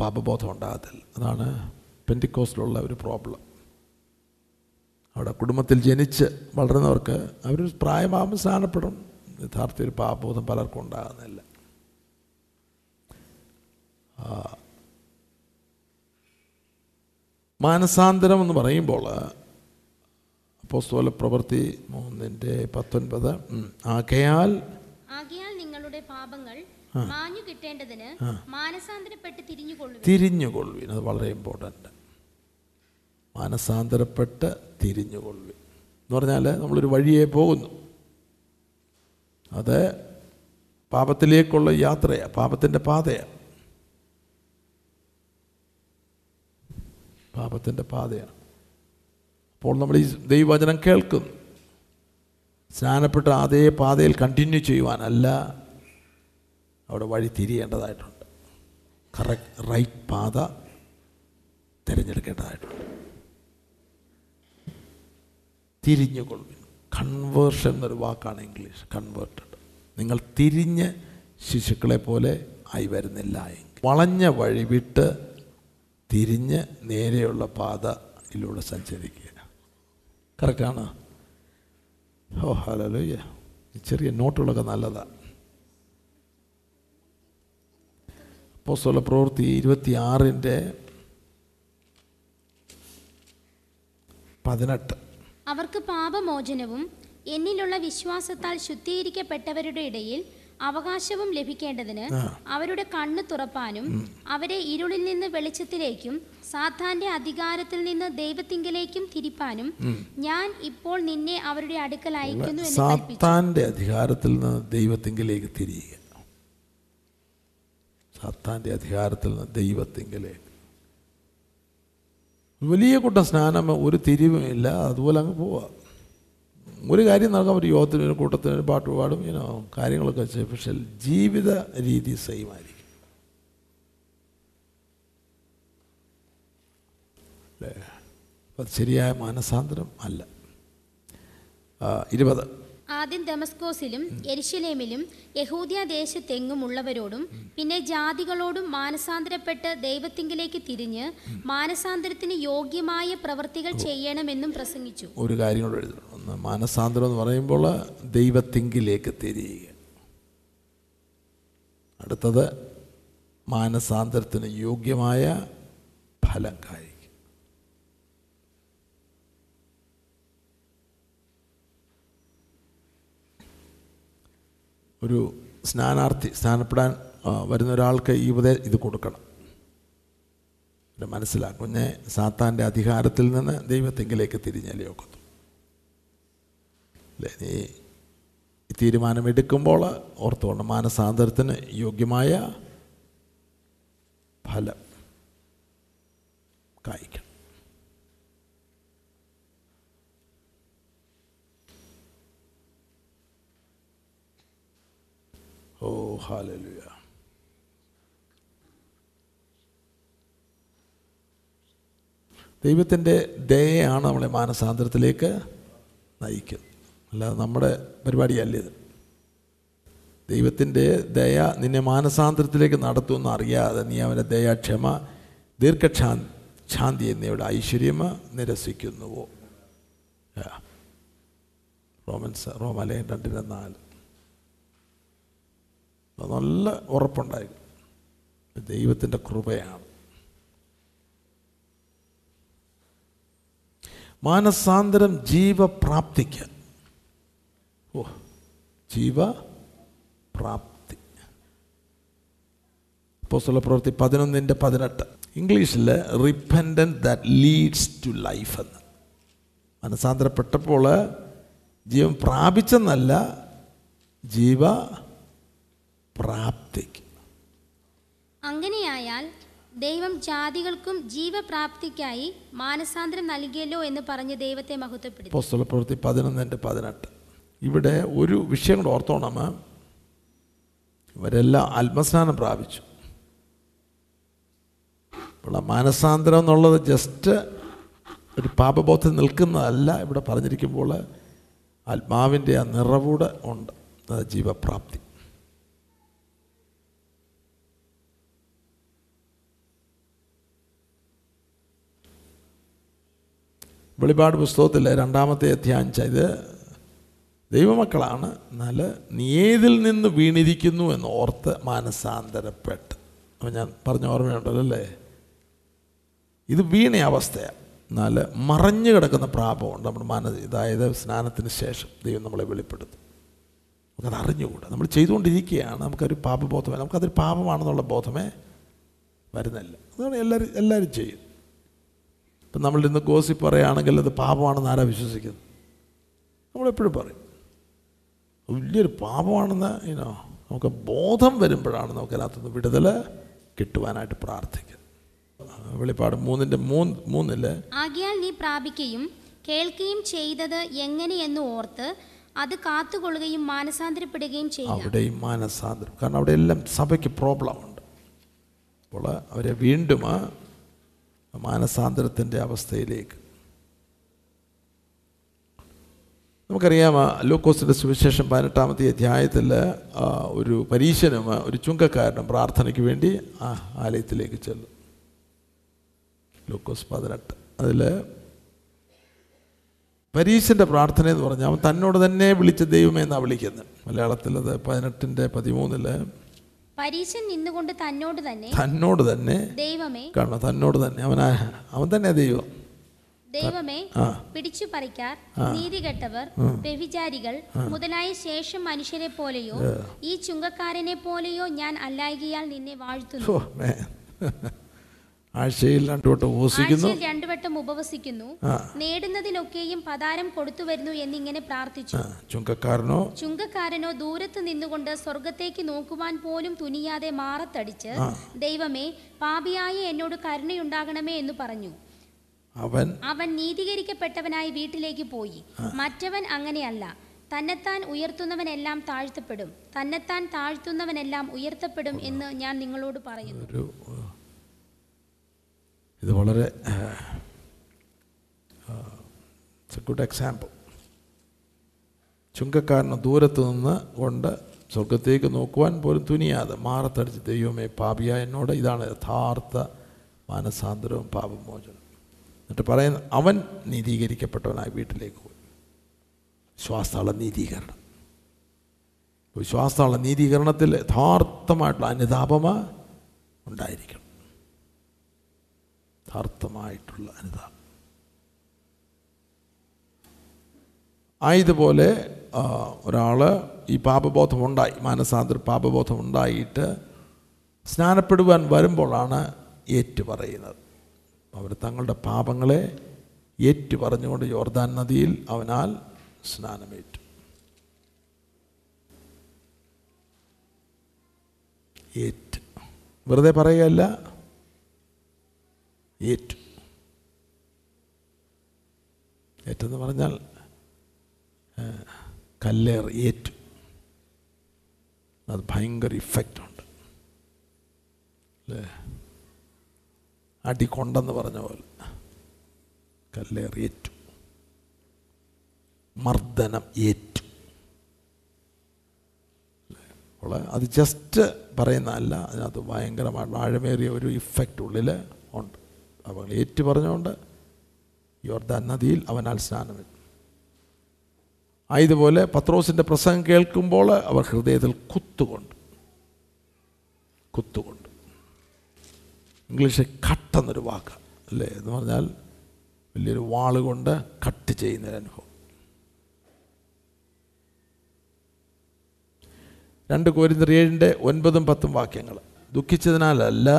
പാപബോധം ഉണ്ടാകത്തില്ല. അതാണ് പെന്റിക്കോസ്റ്റിലുള്ള ഒരു പ്രോബ്ലം. അവിടെ കുടുംബത്തിൽ ജനിച്ച് വളരുന്നവർക്ക് അവർ പ്രായമാകുമ്പോൾ സ്ഥാനപ്പെടും യഥാർത്ഥ ഒരു പാപബോധം പലർക്കും ഉണ്ടാകുന്നില്ല. മാനസാന്തരം എന്ന് പറയുമ്പോൾ അപ്പോസ്തോല പ്രവൃത്തി മൂന്നിന്റെ പത്തൊൻപത്. ആകയാൽ ആകയാൽ നിങ്ങളുടെ പാപങ്ങൾ മാഞ്ഞു കിട്ടേണ്ടതിന് മാനസാന്തരപ്പെട്ട് തിരിഞ്ഞുകൊള്ളു തിരിഞ്ഞുകൊള്ളുവിൻ. അത് വളരെ ഇമ്പോർട്ടന്റ് മാനസാന്തരപ്പെട്ട് തിരിഞ്ഞുകൊള്ളുവിൻ. എന്ന് പറഞ്ഞാൽ നമ്മളൊരു വഴിയെ പോകുന്നു. അത് പാപത്തിലേക്കുള്ള യാത്രയാണ് പാപത്തിന്റെ പാതയാണ് പാപത്തിന്റെ പാതയാണ് അപ്പോൾ നമ്മൾ ഈ ദൈവവചനം കേൾക്കും. സ്നാനപ്പെട്ട അതേ പാതയിൽ കണ്ടിന്യൂ ചെയ്യുവാനല്ല അവിടെ വഴി തിരിയേണ്ടതായിട്ടുണ്ട്. കറക്റ്റ് റൈറ്റ് പാത തിരഞ്ഞെടുക്കേണ്ടതായിട്ടുണ്ട്. തിരിഞ്ഞുകൊള്ളുവിൻ. കൺവേർഷൻ എന്നൊരു വാക്കാണ് ഇംഗ്ലീഷ് കൺവേർട്ടഡ് നിങ്ങൾ തിരിഞ്ഞ് ശിശുക്കളെ പോലെ ആയി എങ്കിൽ. വളഞ്ഞ വഴി വിട്ട് തിരിഞ്ഞ് നേരെയുള്ള പാതയിലൂടെ സഞ്ചരിക്കുക. കറക്റ്റാണ്. ഓ ഹലോ ചെറിയ നോട്ടുകളൊക്കെ നല്ലതാണ് അപ്പോസ്തല പ്രവൃത്തി ഇരുപത്തി ആറിന്റെ പതിനെട്ട്. അവർക്ക് പാപമോചനവും എന്നിലുള്ള വിശ്വാസത്താൽ ശുദ്ധീകരിക്കപ്പെട്ടവരുടെ ഇടയിൽ അവകാശവും ലഭിക്കേണ്ടതിന് അവരുടെ കണ്ണ് തുറപ്പാനും അവരെ ഇരുളിൽ നിന്ന് വെളിച്ചത്തിലേക്കും സാത്താന്റെ അധികാരത്തിൽ നിന്ന് ദൈവത്തിങ്കിലേക്കും തിരിപ്പാനും ഞാൻ ഇപ്പോൾ നിന്നെ അവരുടെ അടുക്കൽ അയക്കുന്നു സാത്താന്റെ അധികാരത്തിൽ നിന്ന് ദൈവത്തിങ്കിലേക്ക് തിരിയുക. സാത്താന്റെ അധികാരത്തിൽ നിന്ന് ദൈവത്തിങ്കിലേക്ക്. വലിയ കൂട്ടം സ്നാനം ഒരു തിരിവുമില്ല അതുപോലെ അങ്ങ് പോവാ. ഒരു കാര്യം നടക്കാൻ ഒരു യോഗത്തിന് ഒരു കൂട്ടത്തിന് ഒരു പാട്ട് പാടും ഇനോ കാര്യങ്ങളൊക്കെ ചെയ്യും പക്ഷെ ജീവിത രീതി സെയിം ആയിരിക്കും. അത് ശരിയായ മാനസാന്തരം അല്ല. ഇരുപത്. ആദ്യം ദമസ്കോസിലും എരിശിലേമിലും യഹൂദിയ ദേശത്തെങ്ങും ഉള്ളവരോടും പിന്നെ ജാതികളോടും മാനസാന്തരപ്പെട്ട് ദൈവത്തിങ്കിലേക്ക് തിരിഞ്ഞ് മാനസാന്തരത്തിന് യോഗ്യമായ പ്രവൃത്തികൾ ചെയ്യണമെന്നും പ്രസംഗിച്ചു. ഒരു കാര്യം കൂടെ എഴുതണം. ഒന്ന് മാനസാന്തരം എന്ന് പറയുമ്പോൾ ദൈവത്തിങ്കിലേക്ക് തിരിയുക. അടുത്തത് മാനസാന്തരത്തിന് യോഗ്യമായ ഫലം കായ്ക്കുക ഒരു സ്നാനാർത്ഥി സ്നാനപ്പെടാൻ വരുന്ന ഒരാൾക്ക് ഈ ഉപദേ ഇത് കൊടുക്കണം. മനസ്സിലാക്കും കുഞ്ഞെ സാത്താന്റെ അധികാരത്തിൽ നിന്ന് ദൈവത്തെങ്കിലേക്ക് തിരിഞ്ഞാലേ ഒക്കത്തു അല്ലേ? നീ തീരുമാനമെടുക്കുമ്പോൾ ഓർത്തുകൊണ്ട് മാനസാന്തരത്തിന് യോഗ്യമായ ഫലം കായ്ക്കണം. ഓ ഹാലലുയ ദൈവത്തിന്റെ ദയയാണ് നമ്മളെ മാനസാന്തരത്തിലേക്ക് നയിക്കുന്നത്. അല്ലാതെ നമ്മുടെ പരിപാടിയല്ല ഇത്. ദൈവത്തിന്റെ ദയ നിന്നെ മാനസാന്തരത്തിലേക്ക് നടത്തുമെന്ന് അറിയാതെ നീ അവന്റെ ദയ ക്ഷമ ദീർഘക്ഷാ ശാന്തി എന്നിവയുടെ ഐശ്വര്യം നിരസിക്കുന്നുവോ. റോമൻസ് റോമാലയം രണ്ടിന് നാല്. നല്ല ഉറപ്പുണ്ടായിരുന്നു ദൈവത്തിന്റെ കൃപയാണ്. മാനസാന്തരം ജീവപ്രാപ്തിക്ക്. ഓ ജീവപ്രാപ്തി. അപ്പോസ്തല പ്രവൃത്തി പതിനൊന്നിന്റെ പതിനെട്ട്. ഇംഗ്ലീഷിൽ repentance that leads to life എന്ന്. മനസാന്തരപ്പെട്ടപ്പോൾ ജീവൻ പ്രാപിച്ചെന്നല്ല ജീവ പ്രാപ്തിക്ക്. അങ്ങനെയായാൽ ദൈവം ജാതികൾക്കും ജീവപ്രാപ്തിക്കായി മാനസാന്തരം നൽകിയല്ലോ എന്ന് പറഞ്ഞ് ദൈവത്തെ മഹത്വപ്പെടുത്തി. പതിനൊന്നിന്റെ പതിനെട്ട്. ഇവിടെ ഒരു വിഷയം കൂടെ ഓർത്തോണം ഇവരെല്ലാം ആത്മസ്നാനം പ്രാപിച്ചു. ഇവിടെ മാനസാന്തരം എന്നുള്ളത് ജസ്റ്റ് ഒരു പാപബോധം നിൽക്കുന്നതല്ല. ഇവിടെ പറഞ്ഞിരിക്കുമ്പോൾ ആത്മാവിന്റെ ആ നിറവൂടെ ഉണ്ട്. അത് ജീവപ്രാപ്തി. വെളിപാട് പുസ്തകത്തിലെ രണ്ടാമത്തെ അധ്യായം ഇത് ദൈവമക്കളാണ്. എന്നാൽ നീ ഏതിൽ നിന്ന് വീണിരിക്കുന്നു എന്ന് ഓർത്ത് മാനസാന്തരപ്പെട്ട്. അപ്പോൾ ഞാൻ പറഞ്ഞ ഓർമ്മയുണ്ടല്ലോ അല്ലേ? ഇത് വീണ അവസ്ഥയാണ് എന്നാൽ മറഞ്ഞു കിടക്കുന്ന പ്രാപമുണ്ട് നമ്മുടെ മനസ്സ്. അതായത് സ്നാനത്തിന് ശേഷം ദൈവം നമ്മളെ വെളിപ്പെടുത്തും. നമുക്കത് അറിഞ്ഞുകൂടാ. നമ്മൾ ചെയ്തുകൊണ്ടിരിക്കുകയാണ്. നമുക്കൊരു പാപബോധമേ. നമുക്കതൊരു പാപമാണെന്നുള്ള ബോധമേ വരുന്നില്ല. അതാണ് എല്ലാവരും എല്ലാവരും ചെയ്യും ഇപ്പം നമ്മൾ ഇന്ന് ഗോസി പറയുകയാണെങ്കിൽ അത് പാപമാണെന്ന് ആരാ വിശ്വസിക്കുന്നത് നമ്മളെപ്പോഴും പറയും. വലിയൊരു പാപമാണെന്ന് ഇനോ നമുക്ക് ബോധം വരുമ്പോഴാണ് നമുക്കതിനകത്തുനിന്ന് വിടുതൽ കിട്ടുവാനായിട്ട് പ്രാർത്ഥിക്കുക വെളിപ്പാട് മൂന്നിന്റെ മൂന്ന് മൂന്നിൽ ആകിയാൽ നീ പ്രാപിക്കുകയും കേൾക്കുകയും ചെയ്തത് എങ്ങനെയെന്ന് ഓർത്ത് അത് കാത്തുകൊള്ളുകയും മാനസാന്തരപ്പെടുകയും ചെയ്യും അവിടെയും മാനസാന്തരം. കാരണം അവിടെ എല്ലാം സഭയ്ക്ക് പ്രോബ്ലം ഉണ്ട്. അപ്പോൾ അവരെ വീണ്ടും മാനസാന്തരത്തിന്റെ അവസ്ഥയിലേക്ക്. നമുക്കറിയാം ലൂക്കോസിന്റെ സുവിശേഷം പതിനെട്ടാമത്തെ അധ്യായത്തിൽ ഒരു പരീശനും ഒരു ചുങ്കക്കാരനും പ്രാർത്ഥനയ്ക്ക് വേണ്ടി ആ ആലയത്തിലേക്ക് ചെല്ലും ലൂക്കോസ് പതിനെട്ട്. അതിൽ പരീശന്റെ പ്രാർത്ഥന എന്ന് പറഞ്ഞാൽ അവൻ തന്നോട് തന്നെ വിളിച്ച ദൈവമേ എന്നാണ് വിളിക്കുന്നത്. മലയാളത്തിലത് പതിനെട്ടിന്റെ പതിമൂന്നിൽ പരീശൻ നിന്നുകൊണ്ട് തന്നോട് തന്നെ തന്നോട് തന്നെ ദൈവമേ കാരണം തന്നോട് തന്നെ. അവനാ അവൻ തന്നെ ദൈവം. ദൈവമേ പിടിച്ചു പറിക്കാർ നീതികെട്ടവർ വ്യഭിചാരികൾ മുതലായ ശേഷം മനുഷ്യരെ പോലെയോ ഈ ചുങ്കക്കാരനെ പോലെയോ ഞാൻ അല്ലായികയാൽ നിന്നെ വാഴ്ത്തുന്നു. ആഴ്ചയിൽ രണ്ടു വട്ടം രണ്ടുവട്ടം ആഴ്ചയിൽ രണ്ടു വട്ടം ഉപവസിക്കുന്നു. നേടുന്നതിനൊക്കെയും പതാരം കൊടുത്തു വരുന്നു എന്നിങ്ങനെ പ്രാർത്ഥിച്ചു. ചുങ്കക്കാരനോ? ചുങ്കക്കാരനോ ദൂരത്ത് നിന്നുകൊണ്ട് സ്വർഗത്തേക്ക് നോക്കുവാൻ പോലും തുനിയാതെ മാറത്തടിച്ച് ദൈവമേ പാപിയായ എന്നോട് കരുണയുണ്ടാകണമേ എന്ന് പറഞ്ഞു. അവൻ? അവൻ നീതീകരിക്കപ്പെട്ടവനായി വീട്ടിലേക്ക് പോയി. മറ്റവൻ അങ്ങനെയല്ല. തന്നെത്താൻ ഉയർത്തുന്നവനെല്ലാം താഴ്ത്തപ്പെടും. തന്നെത്താൻ താഴ്ത്തുന്നവനെല്ലാം ഉയർത്തപ്പെടും എന്ന് ഞാൻ നിങ്ങളോട് പറയുന്നു. ഇത് വളരെ ഗുഡ് എക്സാമ്പിൾ ചുങ്കക്കാരന് ദൂരത്ത് നിന്ന് കൊണ്ട് സ്വർഗത്തേക്ക് നോക്കുവാൻ പോലും തുനിയാതെ മാറത്തടിച്ച് ദൈവമേ പാപിയ എന്നോട് ഇതാണ് യഥാർത്ഥ മാനസാന്തരവും പാപമോചനം. എന്നിട്ട് പറയുന്ന അവൻ നീതീകരിക്കപ്പെട്ടവനായി വീട്ടിലേക്ക് പോയി. ശ്വാസമുള്ള നീതീകരണം. വിശ്വാസമുള്ള നീതീകരണത്തിൽ യഥാർത്ഥമായിട്ടുള്ള അനുതാപമ ഉണ്ടായിരിക്കണം. യഥാർത്ഥമായിട്ടുള്ള അനുതാപം. ആയതുപോലെ ഒരാൾ ഈ പാപബോധം ഉണ്ടായി മാനസാന്തര പാപബോധം ഉണ്ടായിട്ട് സ്നാനപ്പെടുവാൻ വരുമ്പോഴാണ് ഏറ്റുപറയുന്നത്. അവർ തങ്ങളുടെ പാപങ്ങളെ ഏറ്റു പറഞ്ഞുകൊണ്ട് യോർദാൻ നദിയിൽ അവനാൽ സ്നാനമേറ്റു. ഏറ്റ്. വെറുതെ പറയുകയല്ല ഏറ്റു ഏറ്റെന്ന് പറഞ്ഞാൽ കല്ലേർ ഏറ്റു അത് ഭയങ്കര ഇഫക്റ്റുണ്ട് അല്ലേ അടികൊണ്ടെന്ന് പറഞ്ഞ പോലെ. കല്ലേർ ഏറ്റു മർദ്ദനം ഏറ്റു അപ്പോൾ അത് ജസ്റ്റ് പറയുന്നതല്ല അതിനകത്ത് ഭയങ്കരമായിട്ട് ആഴമേറിയ ഒരു ഇഫക്റ്റ് ഉള്ളിൽ ഉണ്ട്. അപ്പോൾ ഏറ്റു പറഞ്ഞുകൊണ്ട് യോർദാൻ നദിയിൽ അവനാൽ സ്നാനമിട്ടു. ആയതുപോലെ പത്രോസിന്റെ പ്രസംഗം കേൾക്കുമ്പോൾ അവർ ഹൃദയത്തിൽ കുത്തുകൊണ്ട് കുത്തുകൊണ്ട്. ഇംഗ്ലീഷിൽ കട്ടെന്നൊരു വാക്ക് അല്ലേ എന്ന് പറഞ്ഞാൽ വലിയൊരു വാൾ കൊണ്ട് കട്ട് ചെയ്യുന്നൊരു അനുഭവം. രണ്ട് കോരിന്തർ ഏഴിന്റെ ഒൻപതും പത്തും വാക്യങ്ങൾ ദുഃഖിച്ചതിനാലല്ല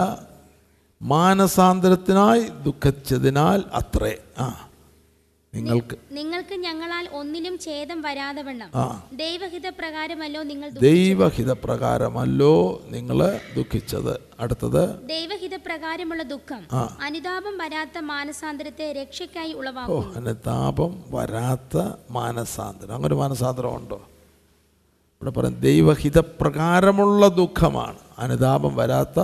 മാനസാന്തരത്തിനായി ദുഃഖിച്ചതിനാൽ അത്രേ. ആ നിങ്ങൾക്ക് നിങ്ങൾക്ക് ഞങ്ങളാൽ ഒന്നിലും ഛേദം വരാതെ വണ്ണം ദൈവഹിത പ്രകാരമല്ലോ നിങ്ങൾ ദൈവഹിത ദൈവഹിതപ്രകാരമല്ലോ നിങ്ങൾ ദുഃഖിച്ചത്. അടുത്തത് ദൈവഹിത പ്രകാരമുള്ള ദുഃഖം. അനുതാപം വരാത്ത മാനസാന്തരത്തെ രക്ഷയ്ക്കായി ഓ ഉളവാക്കും അനുതാപം വരാത്ത മാനസാന്തരം. അങ്ങനെ മാനസാന്തരം ഉണ്ടോ? ഇവിടെ പറയും ദൈവഹിതപ്രകാരമുള്ള ദുഃഖമാണ്. അനുതാപം വരാത്ത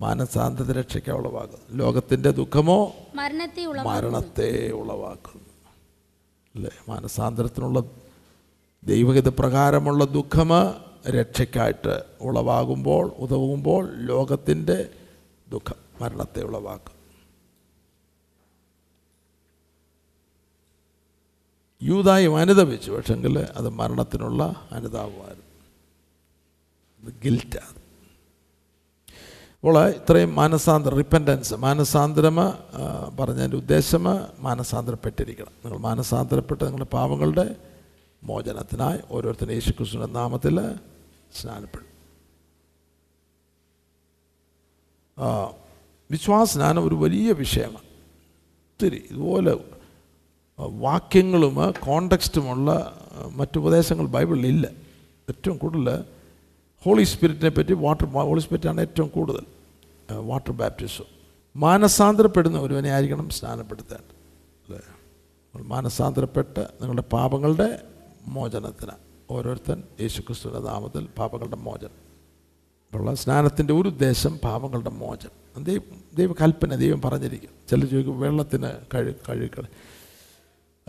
മാനസാന്തര രക്ഷയ്ക്ക് ഉളവാകുന്നു ലോകത്തിന്റെ ദുഃഖമോ മരണത്തെ മരണത്തെ ഉളവാക്കുന്നു. അല്ലേ? മാനസാന്തരത്തിനുള്ള ദൈവഹിത പ്രകാരമുള്ള ദുഃഖം രക്ഷയ്ക്കായിട്ട് ഉളവാകുമ്പോൾ ഉതവുമ്പോൾ ലോകത്തിന്റെ ദുഃഖം മരണത്തെ ഉളവാക്കും. യൂതായും അനുതപിച്ചു പക്ഷെങ്കിൽ അത് മരണത്തിനുള്ള അനുതാപമായിരുന്നു. ഗിൽറ്റാണ് അപ്പോൾ ഇത്രയും മാനസാന്തരം റിപ്പന്റൻസ് മാനസാന്തരം പറഞ്ഞതിന്റെ ഉദ്ദേശം മാനസാന്തരപ്പെട്ടിരിക്കണം. നിങ്ങൾ മാനസാന്തരപ്പെട്ട് നിങ്ങളുടെ പാവങ്ങളുടെ മോചനത്തിനായി ഓരോരുത്തരും യേശുക്രിസ്തുവിന്റെ നാമത്തിൽ സ്നാനപ്പെടും. വിശ്വാസസ്നാനം ഒരു വലിയ വിഷയമാണ്. ഒത്തിരി ഇതുപോലെ വാക്യങ്ങളും കോണ്ടക്സ്റ്റുമുള്ള മറ്റുപദേശങ്ങൾ ബൈബിളിലില്ല. ഏറ്റവും കൂടുതൽ ഹോളി സ്പിരിറ്റിനെ പറ്റി വാട്ടർ ഹോളി സ്പിരിറ്റാണ് ഏറ്റവും കൂടുതൽ. Water baptism. മാനസാന്തരപ്പെടുന്ന ഒരുവനെ ആയിരിക്കണം സ്നാനപ്പെടുത്തേണ്ടത് അല്ലേ? മാനസാന്തരപ്പെട്ട് നിങ്ങളുടെ പാപങ്ങളുടെ മോചനത്തിന്. ഓരോരുത്തൻ യേശുക്രിസ്തുവിന്റെ നാമത്തിൽ പാപങ്ങളുടെ മോചനം. ഉള്ള സ്നാനത്തിന്റെ ഒരു ഉദ്ദേശം പാപങ്ങളുടെ മോചനം. ദൈവ ദൈവകൽപ്പന ദൈവം പറഞ്ഞിരിക്കും. ചില ചോദിക്കും വെള്ളത്തിന് കഴി കഴുകൾ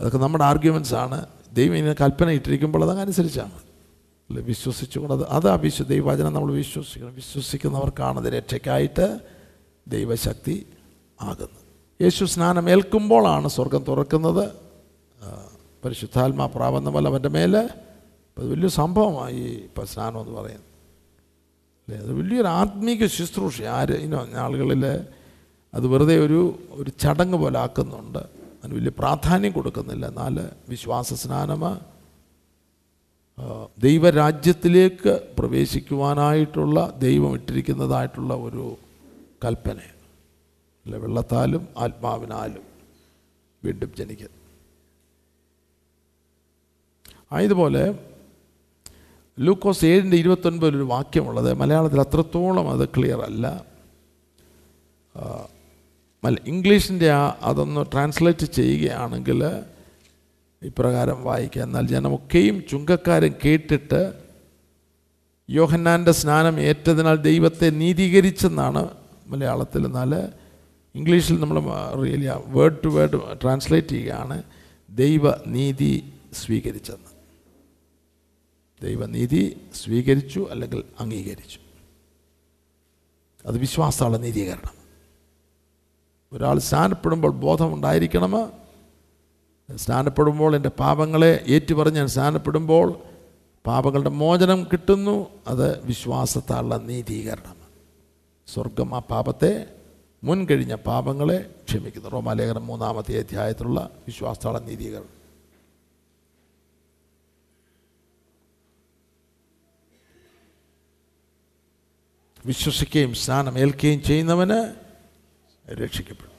അതൊക്കെ നമ്മുടെ ആർഗ്യുമെൻസ് ആണ്. ദൈവം ഇങ്ങനെ കൽപ്പന ഇട്ടിരിക്കുമ്പോൾ അതനുസരിച്ചാണ് അല്ലെ വിശ്വസിച്ചുകൊണ്ട് അത് അത് വിശ്വ ദൈവവചനം നമ്മൾ വിശ്വസിക്കണം. വിശ്വസിക്കുന്നവർക്കാണ് അത് രക്ഷയ്ക്കായിട്ട് ദൈവശക്തി ആകുന്നത്. യേശു സ്നാനം ഏൽക്കുമ്പോഴാണ് സ്വർഗം തുറക്കുന്നത്. പരിശുദ്ധാത്മാ പ്രാപന്ന പോലെ അവന്റെ മേലെ. അത് വലിയ സംഭവമായി ഇപ്പം സ്നാനം എന്ന് പറയുന്നത്. അല്ലേ? അത് വലിയൊരു ആത്മീക ശുശ്രൂഷ. ആര് ഇനോ ആളുകളിൽ അത് വെറുതെ ഒരു ഒരു ചടങ്ങ് പോലെ ആക്കുന്നുണ്ട്. അതിന് വലിയ പ്രാധാന്യം കൊടുക്കുന്നില്ല. എന്നാൽ വിശ്വാസ സ്നാനം ദൈവരാജ്യത്തിലേക്ക് പ്രവേശിക്കുവാനായിട്ടുള്ള ദൈവം ഇട്ടിരിക്കുന്നതായിട്ടുള്ള ഒരു കൽപ്പന. അല്ല വെള്ളത്താലും ആത്മാവിനാലും വീണ്ടും ജനിക്കുന്നത് ആയതുപോലെ ലൂക്കോസ് ഏഴിന്റെ ഇരുപത്തൊൻപതിൽ ഒരു വാക്യമുള്ളത് മലയാളത്തിൽ അത്രത്തോളം അത് ക്ലിയർ അല്ല. ഇംഗ്ലീഷിന്റെ ആ അതൊന്ന് ട്രാൻസ്ലേറ്റ് ചെയ്യുകയാണെങ്കിൽ ഇപ്രകാരം വായിക്കുക. എന്നാൽ ജനമൊക്കെയും ചുങ്കക്കാരൻ കേട്ടിട്ട് യോഹന്നാന്റെ സ്നാനം ഏറ്റതിനാൽ ദൈവത്തെ നീതീകരിച്ചെന്നാണ് മലയാളത്തിൽ. എന്നാൽ ഇംഗ്ലീഷിൽ നമ്മൾ really word to word translate ചെയ്യുകയാണ്. ദൈവനീതി സ്വീകരിച്ചെന്ന്. ദൈവനീതി സ്വീകരിച്ചു അല്ലെങ്കിൽ അംഗീകരിച്ചു. അത് വിശ്വാസമുള്ള നീതീകരണം. ഒരാൾ സ്നാനപ്പെടുമ്പോൾ ബോധമുണ്ടായിരിക്കണം സ്നാനപ്പെടുമ്പോൾ എന്റെ പാപങ്ങളെ ഏറ്റുപറഞ്ഞ് ഞാൻ സ്നാനപ്പെടുമ്പോൾ പാപങ്ങളുടെ മോചനം കിട്ടുന്നു. അത് വിശ്വാസത്താലുള്ള നീതീകരണം. സ്വർഗം ആ പാപത്തെ മുൻകഴിഞ്ഞ പാപങ്ങളെ ക്ഷമിക്കുന്നു. റോമാലേഖനം മൂന്നാമത്തെ അധ്യായത്തിലുള്ള വിശ്വാസത്താള നീതീകരണം. വിശ്വസിക്കുകയും സ്നാനം ഏൽക്കുകയും ചെയ്യുന്നവന് രക്ഷിക്കപ്പെടും.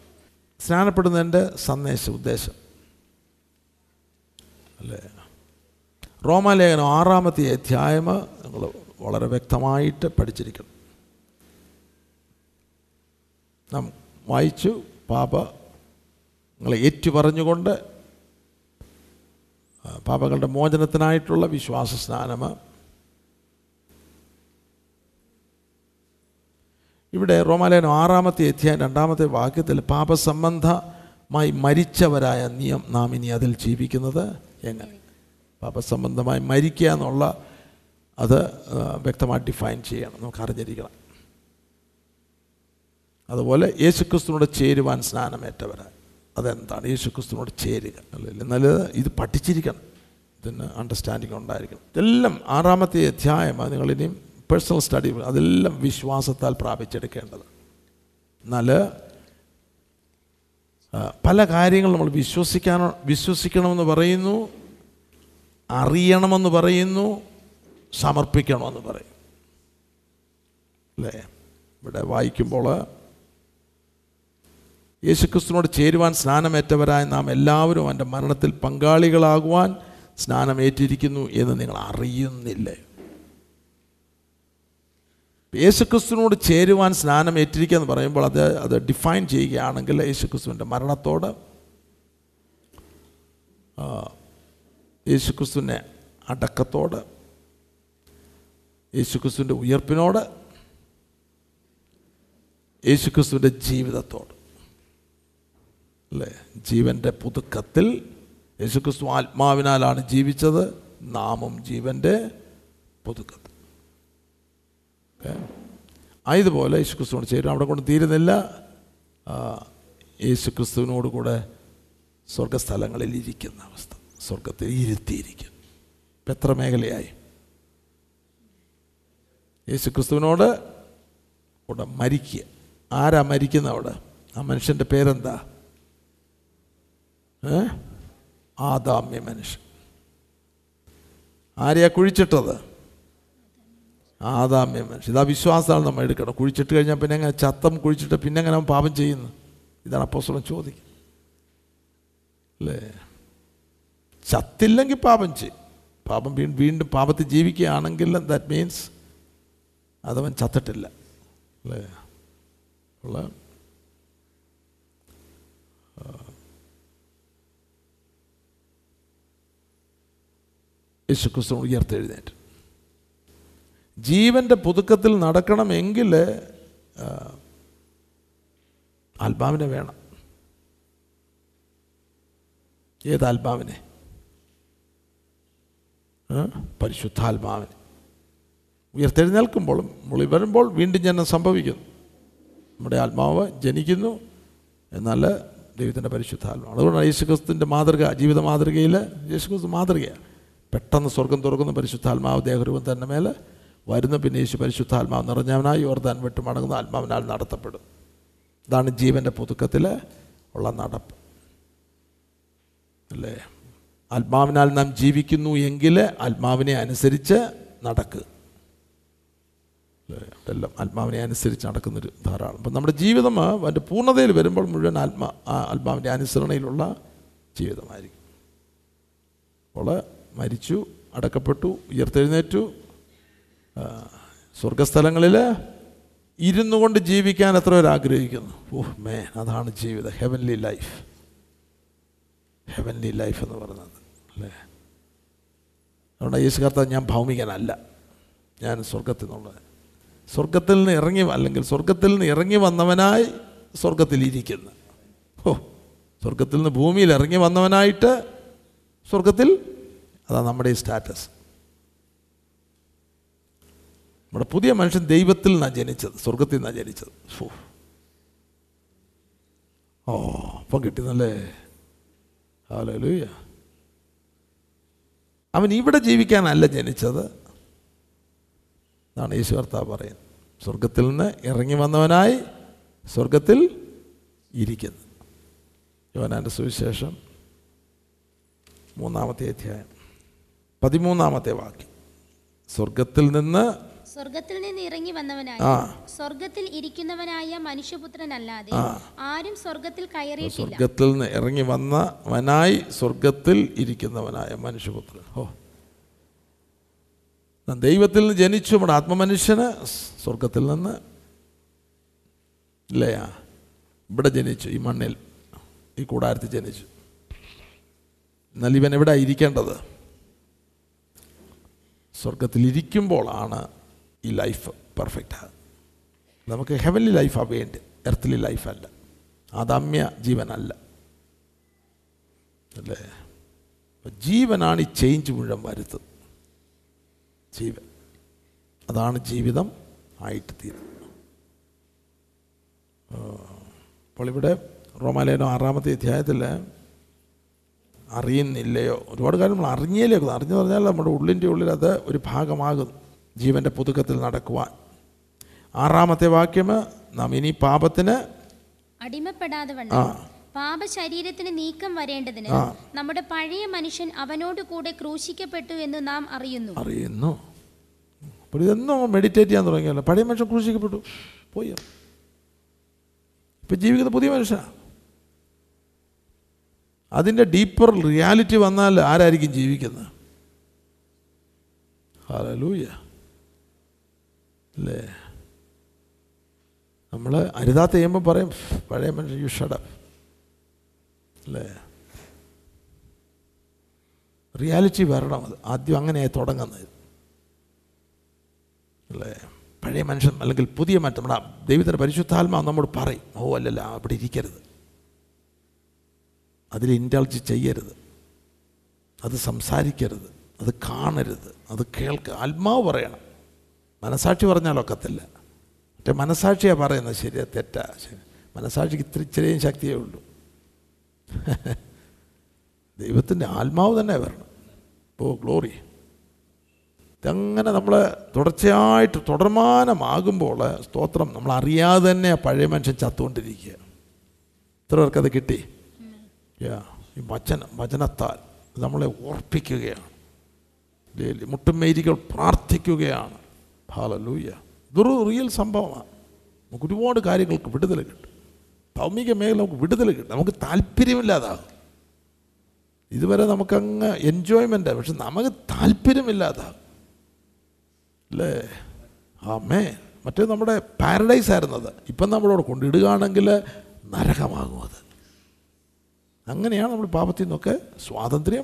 സ്നാനപ്പെടുന്നതിന്റെ സന്ദേശ ഉദ്ദേശം. അല്ലേ? റോമാലേഖനം ആറാമത്തെ അധ്യായം നിങ്ങൾ വളരെ വ്യക്തമായിട്ട് പഠിച്ചിരിക്കണം. നാം വായിച്ചു പാപ നിങ്ങളെ ഏറ്റു പറഞ്ഞുകൊണ്ട് മോചനത്തിനായിട്ടുള്ള വിശ്വാസ സ്നാനം. ഇവിടെ റോമാലയനം ആറാമത്തെ അധ്യായം രണ്ടാമത്തെ വാക്യത്തിൽ പാപസംബന്ധമായി മരിച്ചവരായ നിയം നാം ഇനി അതിൽ ജീവിക്കുന്നത്. എങ്ങനെ? പാപസംബന്ധമായി മരിക്കുക എന്നുള്ള അത് വ്യക്തമായി ഡിഫൈൻ ചെയ്യണം. നമുക്ക് അറിഞ്ഞിരിക്കണം. അതുപോലെ യേശുക്രിസ്തുവിനോട് ചേരുവാൻ സ്നാനമേറ്റവരായി അതെന്താണ്? യേശുക്രിസ്തുവിനോട് ചേരുക. അല്ലെങ്കിൽ എന്നാൽ ഇത് പഠിച്ചിരിക്കണം. ഇതിന് അണ്ടർസ്റ്റാൻഡിങ് ഉണ്ടായിരിക്കണം. ഇതെല്ലാം ആറാമത്തെ അധ്യായം നിങ്ങളിനിയും പേഴ്സണൽ സ്റ്റഡി അതെല്ലാം വിശ്വാസത്താൽ പ്രാപിച്ചെടുക്കേണ്ടത്. എന്നാൽ പല കാര്യങ്ങളും നമ്മൾ വിശ്വസിക്കാനോ വിശ്വസിക്കണമെന്ന് പറയുന്നു. അറിയണമെന്ന് പറയുന്നു സമർപ്പിക്കണമെന്ന് പറയും. അല്ലേ? ഇവിടെ വായിക്കുമ്പോൾ യേശുക്രിസ്തുവിനോട് ചേരുവാൻ സ്നാനമേറ്റവരായ നാം എല്ലാവരും അവന്റെ മരണത്തിൽ പങ്കാളികളാകുവാൻ സ്നാനമേറ്റിരിക്കുന്നു എന്ന് നിങ്ങൾ അറിയുന്നില്ലേ? യേശുക്രിസ്തുവിനോട് ചേരുവാൻ സ്നാനമേറ്റിരിക്കുക എന്ന് പറയുമ്പോൾ അത് അത് ഡിഫൈൻ ചെയ്യുകയാണെങ്കിൽ യേശുക്രിസ്തുവിന്റെ മരണത്തോട് യേശുക്രിസ്തുവിന്റെ അടക്കത്തോട് യേശുക്രിസ്തുവിന്റെ ഉയർപ്പിനോട് യേശുക്രിസ്തുവിന്റെ ജീവിതത്തോട്. അല്ലേ? ജീവന്റെ പുതുക്കത്തിൽ യേശുക്രിസ്തു ആത്മാവിനാലാണ് ജീവിച്ചത് നാമും ജീവന്റെ പുതുക്കത്തിൽ. ആയതുപോലെ യേശുക്രിസ്തുവിനോട് ചേരും അവിടെ കൊണ്ട് തീരുന്നില്ല. ആ, യേശു ക്രിസ്തുവിനോട് കൂടെ സ്വർഗസ്ഥലങ്ങളിൽ ഇരിക്കുന്ന അവസ്ഥ. സ്വർഗത്തിൽ ഇരുത്തിയിരിക്കും. ഇപ്പം എത്ര മേഖലയായി? യേശു ക്രിസ്തുവിനോട് അവിടെ മരിക്കുക. ആരാ മരിക്കുന്ന അവിടെ? ആ മനുഷ്യന്റെ പേരെന്താ? ഏ? ആദാമ്യ മനുഷ്യൻ. ആരെയാ കുഴിച്ചിട്ടത്? ആദാമ്യ മനുഷ്യൻ. ഇതാ വിശ്വാസമാണ് നമ്മൾ എടുക്കണം കുഴിച്ചിട്ട് കഴിഞ്ഞാൽ പിന്നെ എങ്ങനെ? ചത്തം കുഴിച്ചിട്ട് പിന്നെ എങ്ങനെ പാപം ചെയ്യുന്നു? ഇതാണ് അപ്പോസ്തലൻ ചോദിക്കുന്നത്. അല്ലേ? ചത്തില്ലെങ്കിൽ പാപം ചെയ്യും പാപം വീണ്ടും പാപത്തിൽ ജീവിക്കുകയാണെങ്കിൽ ദാറ്റ് മീൻസ് അതവൻ ചത്തിട്ടില്ല. അല്ലേ? ഉള്ള യേശുക്രിസ്തു ഉയർത്തെഴുന്നേറ്റ്. ജീവന്റെ പുതുക്കത്തിൽ നടക്കണമെങ്കിൽ ആത്മാവിനെ വേണം. ഏത് ആത്മാവിനെ? പരിശുദ്ധാത്മാവിനെ. ഉയർത്തെഴുന്നേൽക്കുമ്പോഴും മുളി വരുമ്പോൾ വീണ്ടും ജനം സംഭവിക്കുന്നു. നമ്മുടെ ആത്മാവ് ജനിക്കുന്നു. എന്നാൽ ദൈവത്തിന്റെ പരിശുദ്ധാത്മാവ്. അതുകൊണ്ടാണ് യേശുക്രിസ്തുവിന്റെ മാതൃക ജീവിത മാതൃകയിൽ യേശുക്രിസ്തു മാതൃകയാണ്. പെട്ടെന്ന് സ്വർഗം തുറക്കുന്ന പരിശുദ്ധാത്മാവ് ദേഹരൂപം തന്നെ മേലെ വരുന്ന. പിന്നെ യേശു പരിശുദ്ധാത്മാവ് നിറഞ്ഞവനായി ഓർത്താൻ വിട്ട് മടങ്ങുന്ന ആത്മാവിനാൽ നടത്തപ്പെടും ഇതാണ് ജീവന്റെ പുതുക്കത്തിൽ ഉള്ള നടപ്പ്. അല്ലേ? ആത്മാവിനാൽ നാം ജീവിക്കുന്നു എങ്കിൽ ആത്മാവിനെ അനുസരിച്ച് നടക്കുക അതെല്ലാം ആത്മാവിനെ അനുസരിച്ച് നടക്കുന്നൊരു ധാരാളം. അപ്പം നമ്മുടെ ജീവിതം അതിന്റെ പൂർണതയിൽ വരുമ്പോൾ മുഴുവൻ ആത്മാ ആത്മാവിന്റെ അനുസരണയിലുള്ള ജീവിതമായിരിക്കും. അപ്പോൾ മരിച്ചു അടക്കപ്പെട്ടു ഉയർത്തെഴുന്നേറ്റു സ്വർഗസ്ഥലങ്ങളിൽ ഇരുന്നു കൊണ്ട് ജീവിക്കാൻ എത്ര പേർ ആഗ്രഹിക്കുന്നു? ഓഹ് മേ അതാണ് ജീവിതം. ഹെവൻലി ലൈഫ് ഹെവൻലി ലൈഫ് എന്ന് പറയുന്നത്. അല്ലേ? അതുകൊണ്ട് യേശു കർത്താവ് ഞാൻ ഭൗമികനല്ല. ഞാൻ സ്വർഗത്തിൽ നിന്നുള്ളത് സ്വർഗത്തിൽ നിന്ന് ഇറങ്ങി അല്ലെങ്കിൽ സ്വർഗത്തിൽ നിന്ന് ഇറങ്ങി വന്നവനായി സ്വർഗത്തിൽ ഇരിക്കുന്നു. ഓ സ്വർഗത്തിൽ നിന്ന് ഭൂമിയിൽ ഇറങ്ങി വന്നവനായിട്ട് സ്വർഗത്തിൽ അതാ നമ്മുടെ ഈ സ്റ്റാറ്റസ്. നമ്മുടെ പുതിയ മനുഷ്യൻ ദൈവത്തിൽ നിന്നാണ് ജനിച്ചത് സ്വർഗത്തിൽ നിന്നാണ് ജനിച്ചത്. ഫോ ഓ അപ്പം കിട്ടുന്നല്ലേ? ഹാലൂയ അവൻ ഇവിടെ ജീവിക്കാനല്ല ജനിച്ചത്. എന്നാണ് ഈശ്വർത്ത പറയുന്നത്. സ്വർഗത്തിൽ നിന്ന് ഇറങ്ങി വന്നവനായി സ്വർഗത്തിൽ ഇരിക്കുന്നു. യോനാന്റെ സുവിശേഷം മൂന്നാമത്തെ അധ്യായം. പതിമൂന്നാമത്തെ വാക്യം. സ്വർഗത്തിൽ നിന്ന് സ്വർഗത്തിൽ നിന്ന് ഇറങ്ങി വന്നവനായ. സ്വർഗത്തിൽ ഇരിക്കുന്നവനായ മനുഷ്യപുത്രനല്ലാതെ അല്ലാതെ ആരും സ്വർഗത്തിൽ കയറിയിട്ടില്ല. സ്വർഗത്തിൽ നിന്ന് ഇറങ്ങി വന്നവനായി സ്വർഗത്തിൽ ഇരിക്കുന്നവനായ മനുഷ്യപുത്രൻ. ഓ ദൈവത്തിൽ നിന്ന് ജനിച്ചു നമ്മുടെ ആത്മമനുഷ്യന് സ്വർഗത്തിൽ നിന്ന് ഇല്ലയാ ഇവിടെ ജനിച്ചു ഈ മണ്ണിൽ ഈ കൂടാരത്തിൽ ജനിച്ചു. എന്നാൽ ഇവൻ എവിടെ ഇരിക്കേണ്ടത്? സ്വർഗത്തിൽ ഇരിക്കുമ്പോഴാണ് ഈ ലൈഫ് പെർഫെക്റ്റാണ് നമുക്ക് ഹെവൻലി ലൈഫാണ് വേണ്ടത് എർത്തലി ലൈഫല്ല ആദാമ്യ ജീവനല്ല. അല്ലേ? ജീവനാണ് ഈ ചേഞ്ച് മുഴുവൻ വരുത്തുന്നത്. ജീവൻ. അതാണ് ജീവിതം ആയിട്ട് തീരുന്നത്. അപ്പോൾ ഇവിടെ റോമാലയനോ ആറാമത്തെ അധ്യായത്തിൽ അറിയുന്നില്ലയോ? ഒരുപാട് കാര്യങ്ങൾ നമ്മൾ അറിഞ്ഞേലേക്കുന്നു അറിഞ്ഞു പറഞ്ഞാൽ നമ്മുടെ ഉള്ളിന്റെ ഉള്ളിൽ അത് ഒരു ഭാഗമാകും ജീവന്റെ പുതുക്കത്തിൽ നടക്കുവാൻ. ആറാമത്തെ വാക്യം നാം ഇനി പാപത്തിന് അടിമപ്പെടാതെ ആ. പാപ ശരീരത്തിന് നീക്കം വരേണ്ടതിന് നമ്മുടെ പഴയ മനുഷ്യൻ അവനോട് കൂടെ ക്രൂശിക്കപ്പെട്ടു എന്ന് നാം അറിയുന്നു. അറിയുന്നു. അപ്പോൾ ഇതൊന്നും മെഡിറ്റേറ്റ് ചെയ്യാൻ തുടങ്ങിയല്ലോ. പഴയ മനുഷ്യൻ ക്രൂശിക്കപ്പെട്ടു. പോയോ. ഇപ്പം ജീവിക്കുന്ന പുതിയ മനുഷ്യനാണ് അതിന്റെ ഡീപ്പർ റിയാലിറ്റി വന്നാൽ ആരായിരിക്കും ജീവിക്കുന്നത്? ഹല്ലേലൂയ അല്ലേ? നമ്മൾ അരുതാത്ത ചെയ്യുമ്പോൾ പറയും പഴയ മനുഷ്യൻ യു ഷടപ്പ് അല്ലേ? റിയാലിറ്റി വരണം അത്. ആദ്യം അങ്ങനെയായി തുടങ്ങുന്നത്. അല്ലേ? പഴയ മനുഷ്യൻ അല്ലെങ്കിൽ പുതിയ മനുഷ്യൻ നമ്മുടെ ദൈവത്തിന്റെ പരിശുദ്ധാത്മാവ് നമ്മോട് പറയും ഓ അല്ലല്ല അവിടെ ഇരിക്കരുത്. അതിൽ ഇൻഡൾജ് ചെയ്യരുത്. അത് സംസാരിക്കരുത്. അത് കാണരുത്. അത് കേൾക്കുക ആത്മാവ് പറയണം. മനസാക്ഷി പറഞ്ഞാലൊക്കത്തില്ല മറ്റേ മനസാക്ഷിയാണ് പറയുന്നത് ശരിയാ തെറ്റാ. ശരി. മനസാക്ഷിക്ക് ഇത്തിരി ഇച്ചിരിയും ശക്തിയേ ഉള്ളൂ. ദൈവത്തിന്റെ ആത്മാവ് തന്നെ വരണം. Oh glory. ഇതങ്ങനെ നമ്മൾ തുടർച്ചയായിട്ട് തുടർമാനമാകുമ്പോൾ സ്തോത്രം നമ്മൾ അറിയാതെ തന്നെ പഴയ മനുഷ്യൻ ചത്തുകൊണ്ടിരിക്കുക. ഇത്ര പേർക്കത് കിട്ടി? ഈ വചന വചനത്താൽ നമ്മളെ ഓർപ്പിക്കുകയാണ്. മുട്ടുമേരികൾ പ്രാർത്ഥിക്കുകയാണ്. ഹാലലൂയ ഇതൊരു റിയൽ സംഭവമാണ്. നമുക്ക് ഒരുപാട് കാര്യങ്ങൾക്ക് വിടുതൽ കിട്ടും. ഭൗമിക മേഖല നമുക്ക് വിടുതൽ കിട്ടും. നമുക്ക് താല്പര്യമില്ലാതാകും. ഇതുവരെ നമുക്കങ്ങ് എൻജോയ്മെന്റ് പക്ഷെ നമുക്ക് താല്പര്യമില്ലാതാകും. അല്ലേ? ആമേ മറ്റേ നമ്മുടെ പാരഡൈസ് ആയിരുന്നത് ഇപ്പം നമ്മളോട് കൊണ്ടിടുകയാണെങ്കിൽ നരകമാകും അത്. അങ്ങനെയാണ് നമ്മൾ പാപത്തിൽ നിന്നൊക്കെ സ്വാതന്ത്ര്യം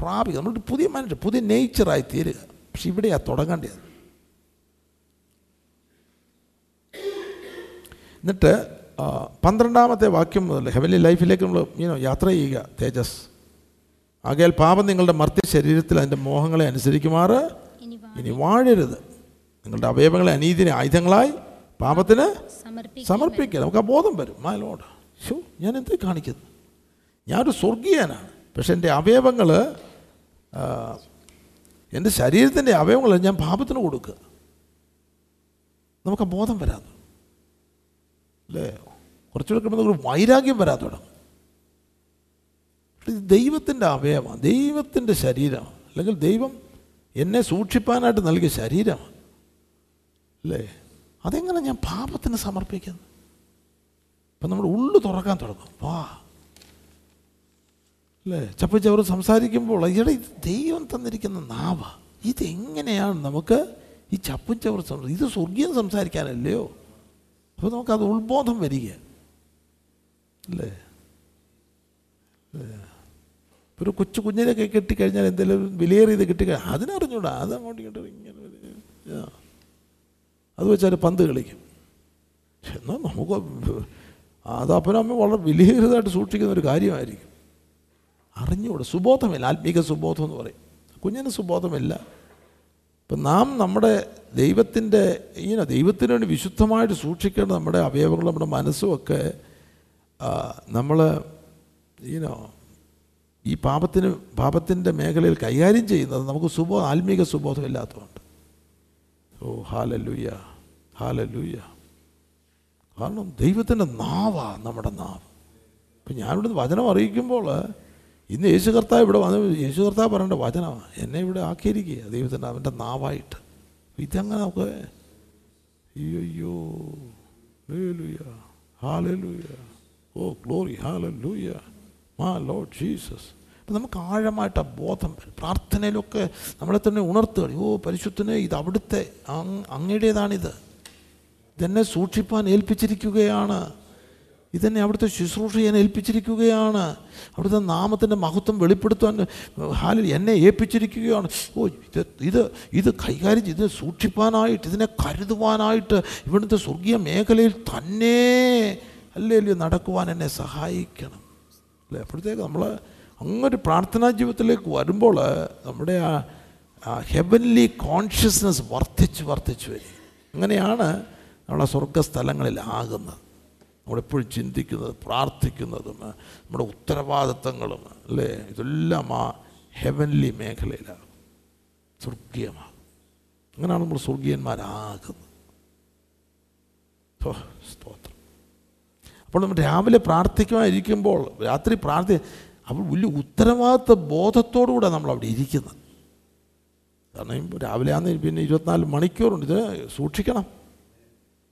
പ്രാപിക്കുക. നമ്മൾ പുതിയ മനുഷ്യർ പുതിയ നേച്ചറായി തീരുക. പക്ഷെ ഇവിടെയാണ് തുടങ്ങേണ്ടത്. എന്നിട്ട് പന്ത്രണ്ടാമത്തെ വാക്യം മുതൽ ഹെവലി ലൈഫിലേക്ക് നമ്മൾ യൂനോ യാത്ര ചെയ്യുക തേജസ്. ആകയാൽ പാപം നിങ്ങളുടെ മർത്യ ശരീരത്തിൽ അതിന്റെ മോഹങ്ങളെ അനുസരിക്കുമാറ് ഇനി വാഴരുത്. നിങ്ങളുടെ അവയവങ്ങളെ അനീതിനെ ആയുധങ്ങളായി പാപത്തിന് സമർപ്പിക്കുക. നമുക്ക് ആ ബോധം വരും. മാലോട് ഷോ ഞാൻ എന്ത് കാണിക്കുന്നു? ഞാനൊരു സ്വർഗീയനാണ്. പക്ഷെ എന്റെ അവയവങ്ങൾ എന്റെ ശരീരത്തിന്റെ അവയവങ്ങൾ ഞാൻ പാപത്തിന് കൊടുക്കുക. നമുക്ക് ബോധം വരാതെ. അല്ലേ കുറച്ചുകൂടെ കഴിയുമ്പോൾ ഒരു വൈരാഗ്യം വരാൻ തുടങ്ങും. ഇത് ദൈവത്തിന്റെ അവയവമാണ്. ദൈവത്തിന്റെ ശരീരമാണ്. അല്ലെങ്കിൽ ദൈവം എന്നെ സൂക്ഷിപ്പാനായിട്ട് നൽകിയ ശരീരമാണ്. അല്ലേ അതെങ്ങനെ ഞാൻ പാപത്തിന് സമർപ്പിക്കുന്നു? അപ്പം നമ്മുടെ ഉള്ളു തുറക്കാൻ തുടങ്ങും. വാ. അല്ലേ ചപ്പച്ചവർ സംസാരിക്കുമ്പോൾ ഇവിടെ ഇത് ദൈവം തന്നിരിക്കുന്ന നാവ. ഇതെങ്ങനെയാണ് നമുക്ക് ഈ ചപ്പും ചവർ ഇത് സ്വർഗീയം സംസാരിക്കാനല്ലയോ? അപ്പോൾ നമുക്കത് ഉത്ബോധം വരിക. അല്ലേ? ഒരു കൊച്ചു കുഞ്ഞിനെയൊക്കെ കെട്ടിക്കഴിഞ്ഞാൽ എന്തെങ്കിലും വിലയേറിയത് കിട്ടിക്കഴിഞ്ഞാൽ അതിനറിഞ്ഞൂടാ. അത് അങ്ങോട്ട് ഇങ്ങോട്ട് ഇങ്ങനെ. അത് വെച്ചാൽ പന്ത് കളിക്കും. എന്നാൽ നമുക്ക് അത് അപ്പനും അമ്മയും വളരെ വിലയേറിയതായിട്ട് സൂക്ഷിക്കുന്ന ഒരു കാര്യമായിരിക്കും. അറിഞ്ഞുകൂടെ സുബോധമില്ല. ആത്മീക സുബോധം എന്ന് പറയും. കുഞ്ഞിന് സുബോധമില്ല. ഇപ്പം നാം നമ്മുടെ ദൈവത്തിന്റെ ഇങ്ങനെ ദൈവത്തിന് വേണ്ടി വിശുദ്ധമായിട്ട് സൂക്ഷിക്കേണ്ട നമ്മുടെ അവയവങ്ങളും നമ്മുടെ മനസ്സുമൊക്കെ നമ്മൾ ഈനോ ഈ പാപത്തിന് പാപത്തിന്റെ മേഖലയിൽ കൈകാര്യം ചെയ്യുന്നത് നമുക്ക് സുബോ ആത്മീക സുബോധം ഇല്ലാത്തതുകൊണ്ട്. ഓ ഹാലലൂയ ഹാലലൂയ കാരണം ദൈവത്തിന്റെ നാവാ നമ്മുടെ നാവ്. ഇപ്പം ഞാനിവിടുന്ന് വചനം അറിയിക്കുമ്പോൾ ഇന്ന് യേശു കർത്താവ് ഇവിടെ വന്ന് യേശു കർത്താവ് പറയേണ്ട വചനമാണ് എന്നെ ഇവിടെ ആക്കിയിരിക്കുക ദൈവത്തിന്റെ അവന്റെ നാവായിട്ട്. ഇതങ്ങനെ നമുക്ക് അയ്യോ hallelujah oh glory. Hallelujah my Lord Jesus അപ്പം നമുക്ക് ആഴമായിട്ട് ആ ബോധം പ്രാർത്ഥനയിലൊക്കെ നമ്മളെ തന്നെ ഉണർത്തുക ഓ പരിശുദ്ധനെ ഇത് അവിടുത്തെ അങ് അങ്ങയുടേതാണിത്. ഇതെന്നെ സൂക്ഷിപ്പാൻ ഏൽപ്പിച്ചിരിക്കുകയാണ്. ഇതെന്നെ അവിടുത്തെ ശുശ്രൂഷ ഞാൻ ഏൽപ്പിച്ചിരിക്കുകയാണ്. അവിടുത്തെ നാമത്തിന്റെ മഹത്വം വെളിപ്പെടുത്താൻ ഹാലിൽ എന്നെ ഏൽപ്പിച്ചിരിക്കുകയാണ്. ഓ ഇത് ഇത് ഇത് കൈകാര്യം ചെയ്ത് സൂക്ഷിപ്പാനായിട്ട് ഇതിനെ കരുതുവാനായിട്ട് ഇവിടുത്തെ സ്വർഗീയ മേഖലയിൽ തന്നെ അല്ലേ നടക്കുവാൻ എന്നെ സഹായിക്കണം. അല്ലേ? അപ്പോഴത്തേക്ക് നമ്മൾ അങ്ങൊരു പ്രാർത്ഥനാ ജീവിതത്തിലേക്ക് വരുമ്പോൾ നമ്മുടെ ആ ഹെവൻലി കോൺഷ്യസ്നസ് വർദ്ധിച്ച് വർദ്ധിച്ച് വരും. അങ്ങനെയാണ് നമ്മളെ സ്വർഗസ്ഥലങ്ങളിലാകുന്നത് നമ്മളെപ്പോഴും ചിന്തിക്കുന്നത് പ്രാർത്ഥിക്കുന്നതും നമ്മുടെ ഉത്തരവാദിത്തങ്ങളും അല്ലേ? ഇതെല്ലാം ആ ഹെവൻലി മേഖലയിലാണ്. സ്വർഗീയമാകും അങ്ങനെയാണ് നമ്മൾ സ്വർഗീയന്മാരാകുന്നത് സ്തോത്രം. അപ്പോൾ നമ്മൾ രാവിലെ പ്രാർത്ഥിക്കുമായിരിക്കുമ്പോൾ രാത്രി പ്രാർത്ഥി അപ്പോൾ വലിയ ഉത്തരവാദിത്ത ബോധത്തോടുകൂടെ നമ്മൾ അവിടെ ഇരിക്കുന്നത്. കാരണം രാവിലെ ആണെന്ന് പിന്നെ ഇരുപത്തിനാല് മണിക്കൂറുണ്ട്. ഇത് സൂക്ഷിക്കണം.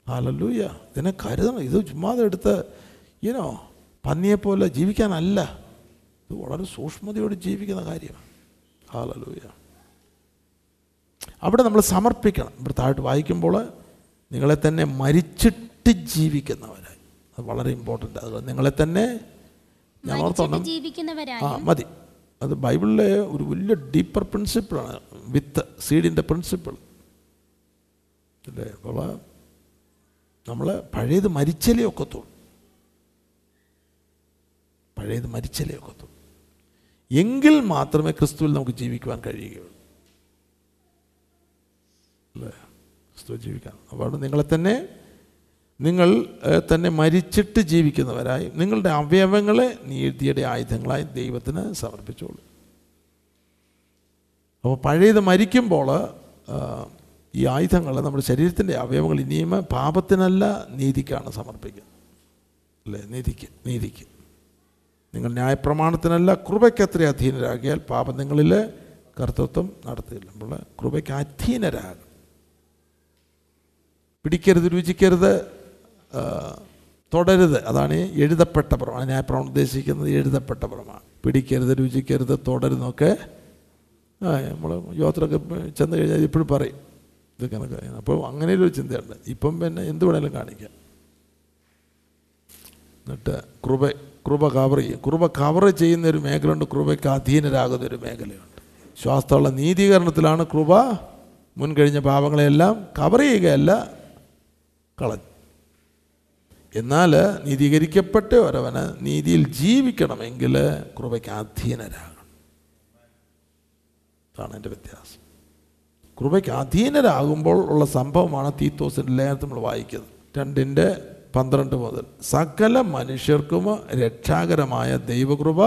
ഹാലല്ലൂയ ഇതിനെ കരുതണം. ഇത് ചുമ്മാതെ എടുത്ത് ഇനോ പന്നിയെപ്പോലെ ജീവിക്കാനല്ല. ഇത് വളരെ സൂക്ഷ്മതയോട് ജീവിക്കുന്ന കാര്യമാണ്. ഹാലല്ലൂയ അവിടെ നമ്മൾ സമർപ്പിക്കണം. ഇവിടെ താഴ്ത്ത് വായിക്കുമ്പോൾ നിങ്ങളെ തന്നെ മരിച്ചിട്ട് ജീവിക്കുന്നവരായി. അത് വളരെ ഇമ്പോർട്ടന്റ് അത് നിങ്ങളെ തന്നെ ഞാൻ ഓർത്തോണം. ആ മതി. അത് ബൈബിളിലെ ഒരു വലിയ ഡീപ്പർ പ്രിൻസിപ്പിളാണ് വിത്ത് സീഡിന്റെ പ്രിൻസിപ്പിൾ അല്ലേ? അപ്പോൾ നമ്മൾ പഴയത് മരിച്ചലേ ഒക്കത്തുള്ളൂ. പഴയത് മരിച്ചലേ ഒക്കത്തുള്ളൂ. എങ്കിൽ മാത്രമേ ക്രിസ്തുവിൽ നമുക്ക് ജീവിക്കുവാൻ കഴിയുകയുള്ളൂ. അല്ലേ? ക്രിസ്തു ജീവിക്കാൻ. അപ്പോൾ നിങ്ങളെ തന്നെ നിങ്ങൾ തന്നെ മരിച്ചിട്ട് ജീവിക്കുന്നവരായി നിങ്ങളുടെ അവയവങ്ങളെ നീതിയുടെ ആയുധങ്ങളായി ദൈവത്തിന് സമർപ്പിച്ചോളൂ. അപ്പോൾ പഴയത് മരിക്കുമ്പോൾ ഈ ആയുധങ്ങൾ നമ്മുടെ ശരീരത്തിന്റെ അവയവങ്ങൾ ഇനിയും പാപത്തിനല്ല നീതിക്കാണ് സമർപ്പിക്കുന്നത്. അല്ലേ? നീതിക്ക് നീതിക്ക്. നിങ്ങൾ ന്യായപ്രമാണത്തിനല്ല കൃപയ്ക്ക് അത്ര അധീനരാകിയാൽ പാപം നിങ്ങളിൽ കർത്തൃത്വം നടത്തിയില്ല നമ്മൾ കൃപയ്ക്ക് അധീനരാകും പിടിക്കരുത് രുചിക്കരുത് തുടരുത്. അതാണ് എഴുതപ്പെട്ട പ്രമാണം. ന്യായപ്രമാണം ഉദ്ദേശിക്കുന്നത് എഴുതപ്പെട്ട പ്രമാണം. പിടിക്കരുത് രുചിക്കരുത് തുടരുന്നൊക്കെ നമ്മൾ യോത്രയൊക്കെ ചെന്ന് കഴിഞ്ഞാൽ ഇപ്പോഴും പറയും. ഇത് കണക്ക് അപ്പോൾ അങ്ങനെ ഒരു ചിന്തയുണ്ട്. ഇപ്പം പിന്നെ എന്ത് വേണേലും കാണിക്കാം. എന്നിട്ട് കൃപ കൃപ കവർ ചെയ്യും. കൃപ കവർ ചെയ്യുന്ന ഒരു മേഖലയുണ്ട്. കൃപയ്ക്ക് അധീനരാകുന്ന ഒരു മേഖലയുണ്ട്. ശ്വാസമുള്ള നീതീകരണത്തിലാണ് കൃപ മുൻകഴിഞ്ഞ പാപങ്ങളെല്ലാം കവർ ചെയ്യുകയല്ല കളഞ്ഞു എന്നാൽ നീതീകരിക്കപ്പെട്ട ഒരവന് നീതിയിൽ ജീവിക്കണമെങ്കിൽ കൃപയ്ക്ക് അധീനരാകണം. അതാണ് എന്റെ വ്യത്യാസം. കൃപയ്ക്ക് അധീനരാകുമ്പോൾ ഉള്ള സംഭവമാണ് തീത്തോസിന്റെ ലേഖനത്തിൽ നമ്മൾ വായിക്കുന്നത്. രണ്ടിന്റെ പന്ത്രണ്ട് മുതൽ. സകല മനുഷ്യർക്കും രക്ഷാകരമായ ദൈവകൃപ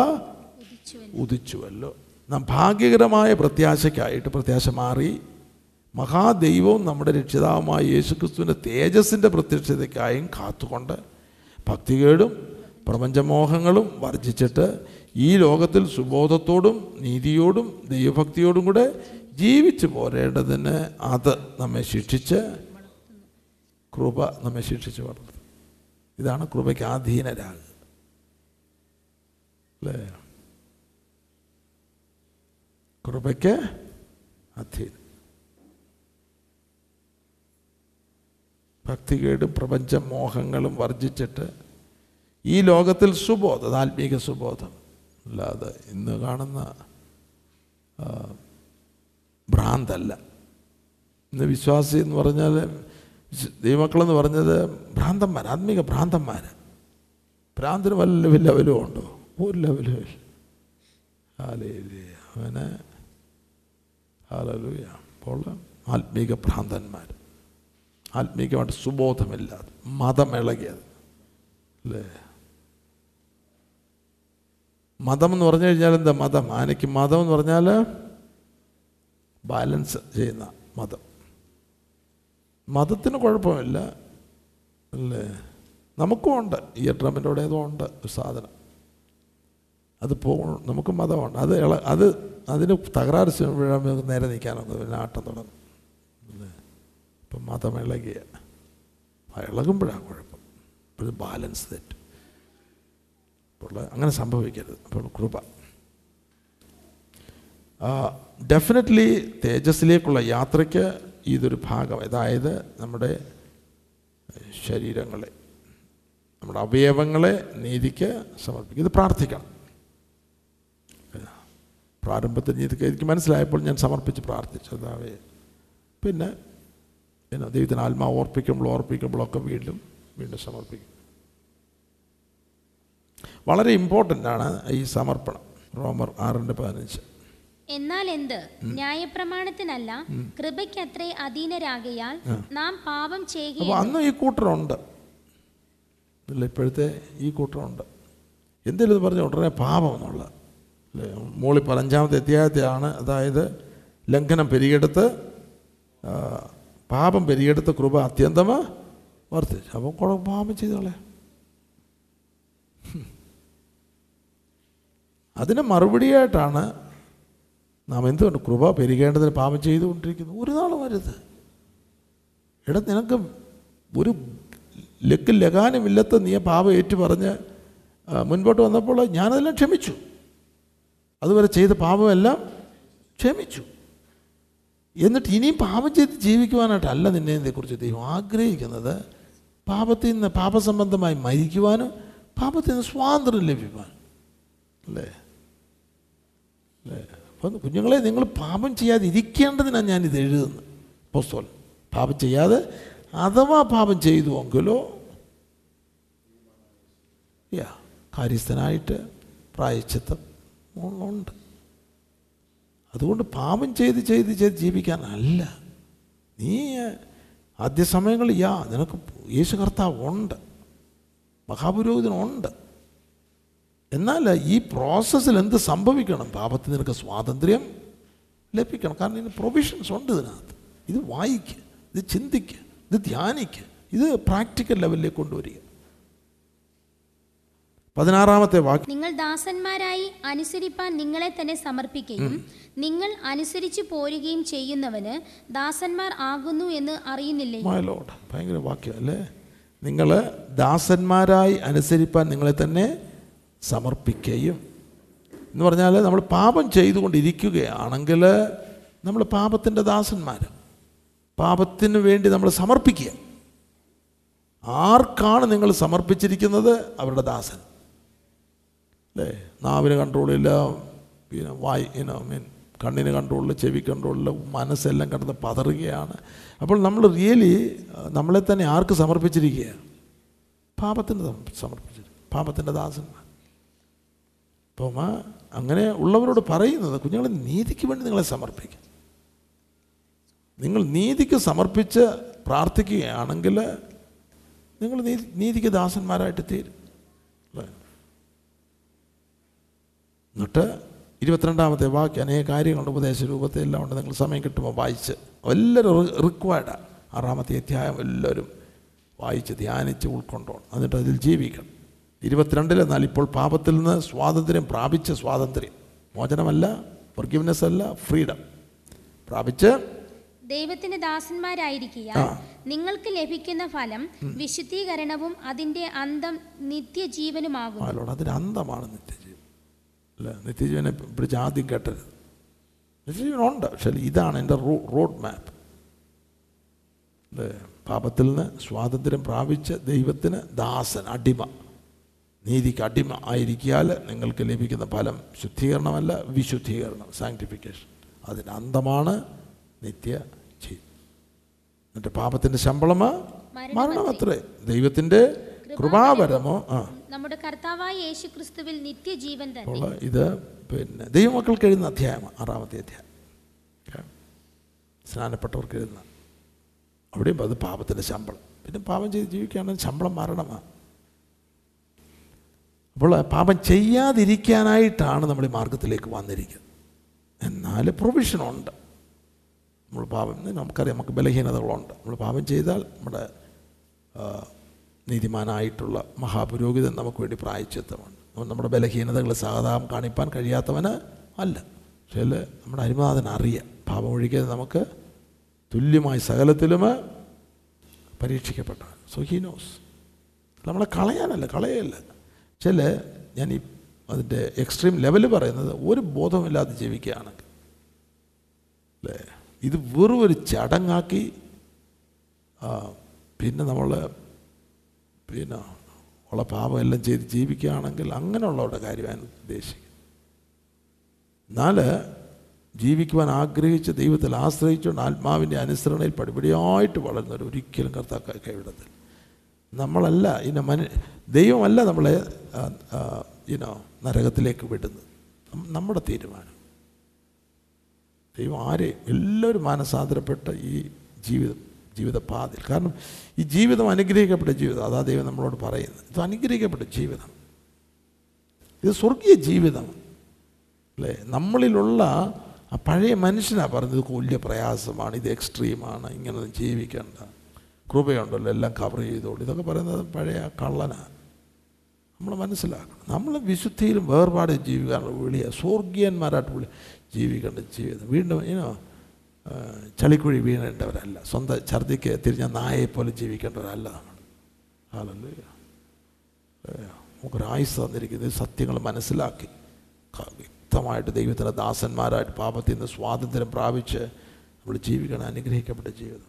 ഉദിച്ചുവല്ലോ. നാം ഭാഗ്യകരമായ പ്രത്യാശയ്ക്കായിട്ട് പ്രത്യാശ മാറി. മഹാദൈവവും നമ്മുടെ രക്ഷിതാവുമായ യേശുക്രിസ്തുവിന്റെ തേജസ്സിന്റെ പ്രത്യക്ഷതയ്ക്കായും കാത്തുകൊണ്ട് ഭക്തികേടും പ്രപഞ്ചമോഹങ്ങളും വർജിച്ചിട്ട് ഈ ലോകത്തിൽ സുബോധത്തോടും നീതിയോടും ദൈവഭക്തിയോടും കൂടെ ജീവിച്ചു പോരേണ്ടതിന് അത് നമ്മെ ശിക്ഷിച്ച് കൃപ നമ്മെ ശിക്ഷിച്ച് വളർത്തും. ഇതാണ് കൃപയ്ക്ക് ആധീനരാകുക. അല്ലേ? കൃപയ്ക്ക് അധീനം ഭക്തികേടും പ്രപഞ്ച മോഹങ്ങളും വർജിച്ചിട്ട് ഈ ലോകത്തിൽ സുബോധം ആത്മീക സുബോധം. അല്ലാതെ ഇന്ന് കാണുന്ന ഭ്രാന്തല്ല. ഇന്ന് വിശ്വാസി എന്ന് പറഞ്ഞാൽ ദൈവമക്കളെന്ന് പറഞ്ഞത് ഭ്രാന്തന്മാർ ആത്മീക ഭ്രാന്തന്മാർ. ഭ്രാന്തിന് വല്ല ലെവലും ഉണ്ടോ? ഒരു ലെവലും ഇല്ല. ഹാലേലൂയ. അവന് ഹാലലൂയ. അപ്പോൾ ആത്മീക ഭ്രാന്തന്മാർ. ആത്മീകമായിട്ട് സുബോധമില്ലാതെ മതമിളകിയത്. അല്ലേ? മതം എന്ന് പറഞ്ഞു കഴിഞ്ഞാൽ എന്താ മതം? ആനയ്ക്ക് മതം എന്ന് പറഞ്ഞാൽ ബാലൻസ് ചെയ്യുന്ന മതം. മതത്തിന് കുഴപ്പമില്ല. അല്ലേ? നമുക്കും ഉണ്ട്. ഈ ഏതോ ഉണ്ട്. ഒരു സാധനം. അത് പോകണം നമുക്ക് മതമുണ്ട്. അത് ഇള അത് അതിന് തകരാറ് ചെയ്യുമ്പോഴാണ് നമുക്ക് നേരെ നിൽക്കാനൊന്നും പിന്നെ ആട്ടം തുടങ്ങും. അല്ലേ? ഇപ്പം മതം ഇളകിയ ഇളകുമ്പോഴാണ് കുഴപ്പം. ഇപ്പോഴും ബാലൻസ് തെറ്റ്. അപ്പോൾ അങ്ങനെ സംഭവിക്കരുത്. അപ്പോൾ കൃപ. ഡെഫിനറ്റ്ലി തേജസ്സിലേക്കുള്ള യാത്രയ്ക്ക് ഇതൊരു ഭാഗം. അതായത് നമ്മുടെ ശരീരങ്ങളെ നമ്മുടെ അവയവങ്ങളെ നീതിക്ക് സമർപ്പിക്കും ഇത് പ്രാർത്ഥിക്കണം. പ്രാരംഭത്തിൽ നീതിക്ക് എനിക്ക് മനസ്സിലായപ്പോൾ ഞാൻ സമർപ്പിച്ച് പ്രാർത്ഥിച്ചു. അതാവേ പിന്നെ പിന്നെ ദൈവത്തിന് ആത്മാവ് ഓർപ്പിക്കുമ്പോൾ ഓർപ്പിക്കുമ്പോഴൊക്കെ വീണ്ടും വീണ്ടും സമർപ്പിക്കും. വളരെ ഇമ്പോർട്ടന്റ് ആണ് ഈ സമർപ്പണം. റോമർ ആറിന്റെ പതിനഞ്ച്. എന്നാൽ എന്ത്? ന്യായപ്രമാണത്തിനല്ല കൃപയ്ക്ക് അത്രേ അധീനരാകയാൽ നാം പാപം ചെയ്യുക അന്ന് ഈ കൂട്ടറുണ്ട്. അല്ല ഇപ്പോഴത്തെ ഈ കൂട്ടറുണ്ട്. എന്തെങ്കിലും ഇത് പറഞ്ഞ ഉടനെ പാപം എന്നുള്ള. അല്ലേ? മോളി പതിനഞ്ചാമത്തെ അധ്യായത്തെയാണ് അതായത് ലംഘനം പെരിയെടുത്ത് പാപം പെരിയെടുത്ത് കൃപ അത്യന്തം വർദ്ധിച്ചു. അപ്പം കുറെ പാപം ചെയ്തോളെ അതിന് മറുപടിയായിട്ടാണ് നാം എന്തുകൊണ്ട് കൃപ പെരുകേണ്ടതിന് പാപം ചെയ്തുകൊണ്ടിരിക്കുന്നു? ഒരു നാൾ വരുത് എടാ നിനക്ക് ഒരു ലക്ക് ലഗാനുമില്ലത്ത നീ പാപം ഏറ്റു പറഞ്ഞ് മുൻപോട്ട് വന്നപ്പോൾ ഞാനതെല്ലാം ക്ഷമിച്ചു. അതുവരെ ചെയ്ത പാപമെല്ലാം ക്ഷമിച്ചു. എന്നിട്ട് ഇനിയും പാപം ചെയ്ത് ജീവിക്കുവാനായിട്ടല്ല നിന്നെ ഇതിനെക്കുറിച്ച് ദൈവം ആഗ്രഹിക്കുന്നത്. പാപത്തിൽ നിന്ന് പാപസംബന്ധമായി മരിക്കുവാനും പാപത്തിൽ നിന്ന് സ്വാതന്ത്ര്യം ലഭിക്കുവാനും. അല്ലേ? അല്ലേ? അപ്പം കുഞ്ഞുങ്ങളെ നിങ്ങൾ പാപം ചെയ്യാതെ ഇരിക്കേണ്ടതിനാണ് ഞാനിത് എഴുതുന്നത്. പോസ്തോൽ പാപം ചെയ്യാതെ അഥവാ പാപം ചെയ്തുവെങ്കിലോ യാ കാര്യസ്ഥനായിട്ട് പ്രായച്ചിത്തം ഉണ്ട് അതുകൊണ്ട് പാപം ചെയ്ത് ചെയ്ത് ചെയ്ത് ജീവിക്കാനല്ല. നീ ആദ്യ സമയങ്ങളിൽ യാ നിനക്ക് യേശു കർത്താവ് ഉണ്ട്. മഹാപുരോഹിതനുണ്ട് എന്നാൽ ഈ പ്രോസസ്സിൽ എന്ത് സംഭവിക്കണം? പാപത്തിന് നിനക്ക് സ്വാതന്ത്ര്യം ലഭിക്കണം. കാരണം ഇതിന് പ്രൊവിഷൻസ് ഉണ്ട് ഇതിനകത്ത്. ഇത് വായിക്കുക ഇത് ചിന്തിക്കുക ഇത് ധ്യാനിക്കുക ഇത് പ്രാക്ടിക്കൽ ലെവലിലേക്ക് കൊണ്ടുവരിക. പതിനാറാമത്തെ വാക്യം. നിങ്ങൾ ദാസന്മാരായി അനുസരിപ്പാൻ നിങ്ങളെ തന്നെ സമർപ്പിക്കുകയും നിങ്ങൾ അനുസരിച്ച് പോരുകയും ചെയ്യുന്നവന് ദാസന്മാർ ആകുന്നു എന്ന് അറിയുന്നില്ലേ? ഭയങ്കര വാക്യം അല്ലേ? നിങ്ങൾ ദാസന്മാരായി അനുസരിപ്പാൻ നിങ്ങളെ തന്നെ സമർപ്പിക്കുകയും എന്ന് പറഞ്ഞാൽ നമ്മൾ പാപം ചെയ്തുകൊണ്ടിരിക്കുകയാണെങ്കിൽ നമ്മൾ പാപത്തിന്റെ ദാസന്മാർ. പാപത്തിന് വേണ്ടി നമ്മൾ സമർപ്പിക്കുക. ആർക്കാണ് നിങ്ങൾ സമർപ്പിച്ചിരിക്കുന്നത്? അവരുടെ ദാസൻ. അല്ലേ? നാവിന് കൺട്രോളില്ല പിന്നെ വായി ഇനോ മീൻ കണ്ണിന് കൺട്രോളില്ല ചെവി കൺട്രോളില്ല മനസ്സെല്ലാം കിടന്ന് പതറുകയാണ്. അപ്പോൾ നമ്മൾ റിയലി നമ്മളെ തന്നെ ആർക്ക് സമർപ്പിച്ചിരിക്കുക? പാപത്തിന് സമ- സമർപ്പിച്ചിരിക്കുക. പാപത്തിന്റെ ദാസന്മാർ. അപ്പം ആ അങ്ങനെ ഉള്ളവരോട് പറയുന്നത് കുഞ്ഞുങ്ങളെ നീതിക്ക് വേണ്ടി നിങ്ങളെ സമർപ്പിക്കും. നിങ്ങൾ നീതിക്ക് സമർപ്പിച്ച് പ്രാർത്ഥിക്കുകയാണെങ്കിൽ നിങ്ങൾ നീതി നീതിക്ക് ദാസന്മാരായിട്ട് തീരും. എന്നിട്ട് ഇരുപത്തിരണ്ടാമത്തെ വാക്യം അനേക കാര്യങ്ങളുണ്ട് ഉപദേശ രൂപത്തിൽ എല്ലാം ഉണ്ട്. നിങ്ങൾ സമയം കിട്ടുമ്പോൾ വായിച്ച്. എല്ലാവരും റിക്വയർഡാണ് ആറാമത്തെ അധ്യായം എല്ലാവരും വായിച്ച് ധ്യാനിച്ച് ഉൾക്കൊണ്ടോണം. എന്നിട്ട് അതിൽ ജീവിക്കണം. ഇരുപത്തിരണ്ടിൽ എന്നാൽ ഇപ്പോൾ പാപത്തിൽ നിന്ന് സ്വാതന്ത്ര്യം പ്രാപിച്ച സ്വാതന്ത്ര്യം. മോചനമല്ല ഫൊർഗിവ്നെസ് അല്ല ഫ്രീഡം പ്രാപിച്ച് ദൈവത്തിന്റെ ദാസന്മാരായിരിക്കുക. നിങ്ങൾക്ക് ലഭിക്കുന്ന ഫലം വിശുദ്ധീകരണവും അതിന്റെ അന്തം നിത്യജീവനുമാകും അതിന്റെ അതിന് അന്തമാണ് നിത്യജീവൻ. അല്ല? നിത്യജീവനെ പിടിച്ച് ആദ്യം കേട്ടരുത് നിത്യജീവനുണ്ട് പക്ഷേ ഇതാണ് എന്റെ റോഡ് മാപ്പ് അല്ലേ? പാപത്തിൽ നിന്ന് സ്വാതന്ത്ര്യം പ്രാപിച്ച ദൈവത്തിന് ദാസൻ അടിമ. നീതിക്ക് അടിമ ആയിരിക്കാൽ നിങ്ങൾക്ക് ലഭിക്കുന്ന ഫലം ശുദ്ധീകരണമല്ല വിശുദ്ധീകരണം സാങ്ക്ടിഫിക്കേഷൻ അതിന് അന്തമാണ് നിത്യ ജീവൻ എന്നിട്ട് പാപത്തിന്റെ ശമ്പളം മരണമത്രേ. ദൈവത്തിന്റെ കൃപാവരമോ? ആ. നമ്മുടെ കർത്താവായ യേശു ക്രിസ്തുവിൽ നിത്യജീവൻ തന്നെ. ഇത് പിന്നെ ദൈവമക്കൾക്ക് എഴുതുന്ന അധ്യായമാണ് ആറാമത്തെ അധ്യായം. സ്നാനപ്പെട്ടവർക്ക് എഴുതുന്ന. അവിടെയും അത് പാപത്തിന്റെ ശമ്പളം. പിന്നെ പാപം ചെയ്ത് ജീവിക്കുകയാണെങ്കിൽ ശമ്പളം മരണമാണ്. അപ്പോൾ പാപം ചെയ്യാതിരിക്കാനായിട്ടാണ് നമ്മൾ ഈ മാർഗത്തിലേക്ക് വന്നിരിക്കുന്നത്. എന്നാൽ പ്രൊവിഷനുണ്ട് നമ്മൾ പാപം നമുക്കറിയാം നമുക്ക് ബലഹീനതകളുണ്ട്. നമ്മൾ പാപം ചെയ്താൽ നമ്മുടെ നീതിമാനായിട്ടുള്ള മഹാപുരോഹിതൻ നമുക്ക് വേണ്ടി പ്രായച്ചിത്തമുണ്ട്. നമ്മുടെ ബലഹീനതകൾ സാധാരണ കാണിപ്പാൻ കഴിയാത്തവന് അല്ല. പക്ഷേ നമ്മുടെ അരിമനാഥൻ അറിയാം. പാപം ഒഴിക്കാതെ നമുക്ക് തുല്യമായി സകലത്തിലും പരീക്ഷിക്കപ്പെട്ടവൻ സോ ഹി നോസ് നമ്മളെ കളയാനല്ല കളയല്ല. ചില ഞാൻ ഈ അതിന്റെ എക്സ്ട്രീം ലെവൽ പറയുന്നത് ഒരു ബോധമില്ലാതെ ജീവിക്കുകയാണെങ്കിൽ അല്ലേ? ഇത് വെറും ഒരു ചടങ്ങാക്കി പിന്നെ നമ്മൾ പിന്നെ ഉള്ള പാപമെല്ലാം ചെയ്ത് ജീവിക്കുകയാണെങ്കിൽ അങ്ങനെയുള്ളവരുടെ കാര്യമാണ് ഉദ്ദേശിക്കുന്നത് എന്നാൽ ജീവിക്കുവാൻ ആഗ്രഹിച്ച് ദൈവത്തിൽ ആശ്രയിച്ചുകൊണ്ട് ആത്മാവിന്റെ അനുസരണയിൽ പടിപടിയായിട്ട് വളരുന്നവർ ഒരിക്കലും കർത്താക്ക കൈവിടത്തില്ല. നമ്മളല്ല ഇന്ന മനു ദൈവമല്ല നമ്മളെ ഇനോ നരകത്തിലേക്ക് വിടുന്നത്. നമ്മുടെ തീരുമാനം. ദൈവം ആരെയും എല്ലാവരും മാനസാന്തരപ്പെട്ട ഈ ജീവിതം ജീവിതപാതിൽ. കാരണം ഈ ജീവിതം അനുഗ്രഹിക്കപ്പെട്ട ജീവിതം അതാ ദൈവം നമ്മളോട് പറയുന്നത്. ഇത് അനുഗ്രഹിക്കപ്പെട്ട ജീവിതം. ഇത് സ്വർഗീയ ജീവിതം. അല്ലേ? നമ്മളിലുള്ള ആ പഴയ മനുഷ്യനാണ് പറഞ്ഞത് വലിയ പ്രയാസമാണ് ഇത് എക്സ്ട്രീമാണ് ഇങ്ങനെ ജീവിക്കണ്ട. കൃപയുണ്ടല്ലോ എല്ലാം കവർ ചെയ്തോളൂ ഇതൊക്കെ പറയുന്നത് പഴയ കള്ളനാണ് നമ്മൾ മനസ്സിലാക്കണം. നമ്മൾ വിശുദ്ധിയിലും വേർപാട് ജീവിക്കാനുള്ള വിളിയ. സ്വർഗീയന്മാരായിട്ട് വിളി ജീവിക്കേണ്ട ജീവിതം. വീണ്ടും ഇനോ ചളിക്കുഴി വീണേണ്ടവരല്ല. സ്വന്തം ഛർദിക്ക് തിരിഞ്ഞ നായയെ പോലെ ജീവിക്കേണ്ടവരല്ല നമ്മൾ. ആളല്ലേ നമുക്കൊരായുസ് തന്നിരിക്കുന്നത് സത്യങ്ങൾ മനസ്സിലാക്കി. വ്യക്തമായിട്ട് ദൈവത്തിന്റെ ദാസന്മാരായിട്ട് പാപത്തിൽ നിന്ന് സ്വാതന്ത്ര്യം പ്രാപിച്ച് നമ്മൾ ജീവിക്കണം അനുഗ്രഹിക്കപ്പെട്ട ജീവിതം.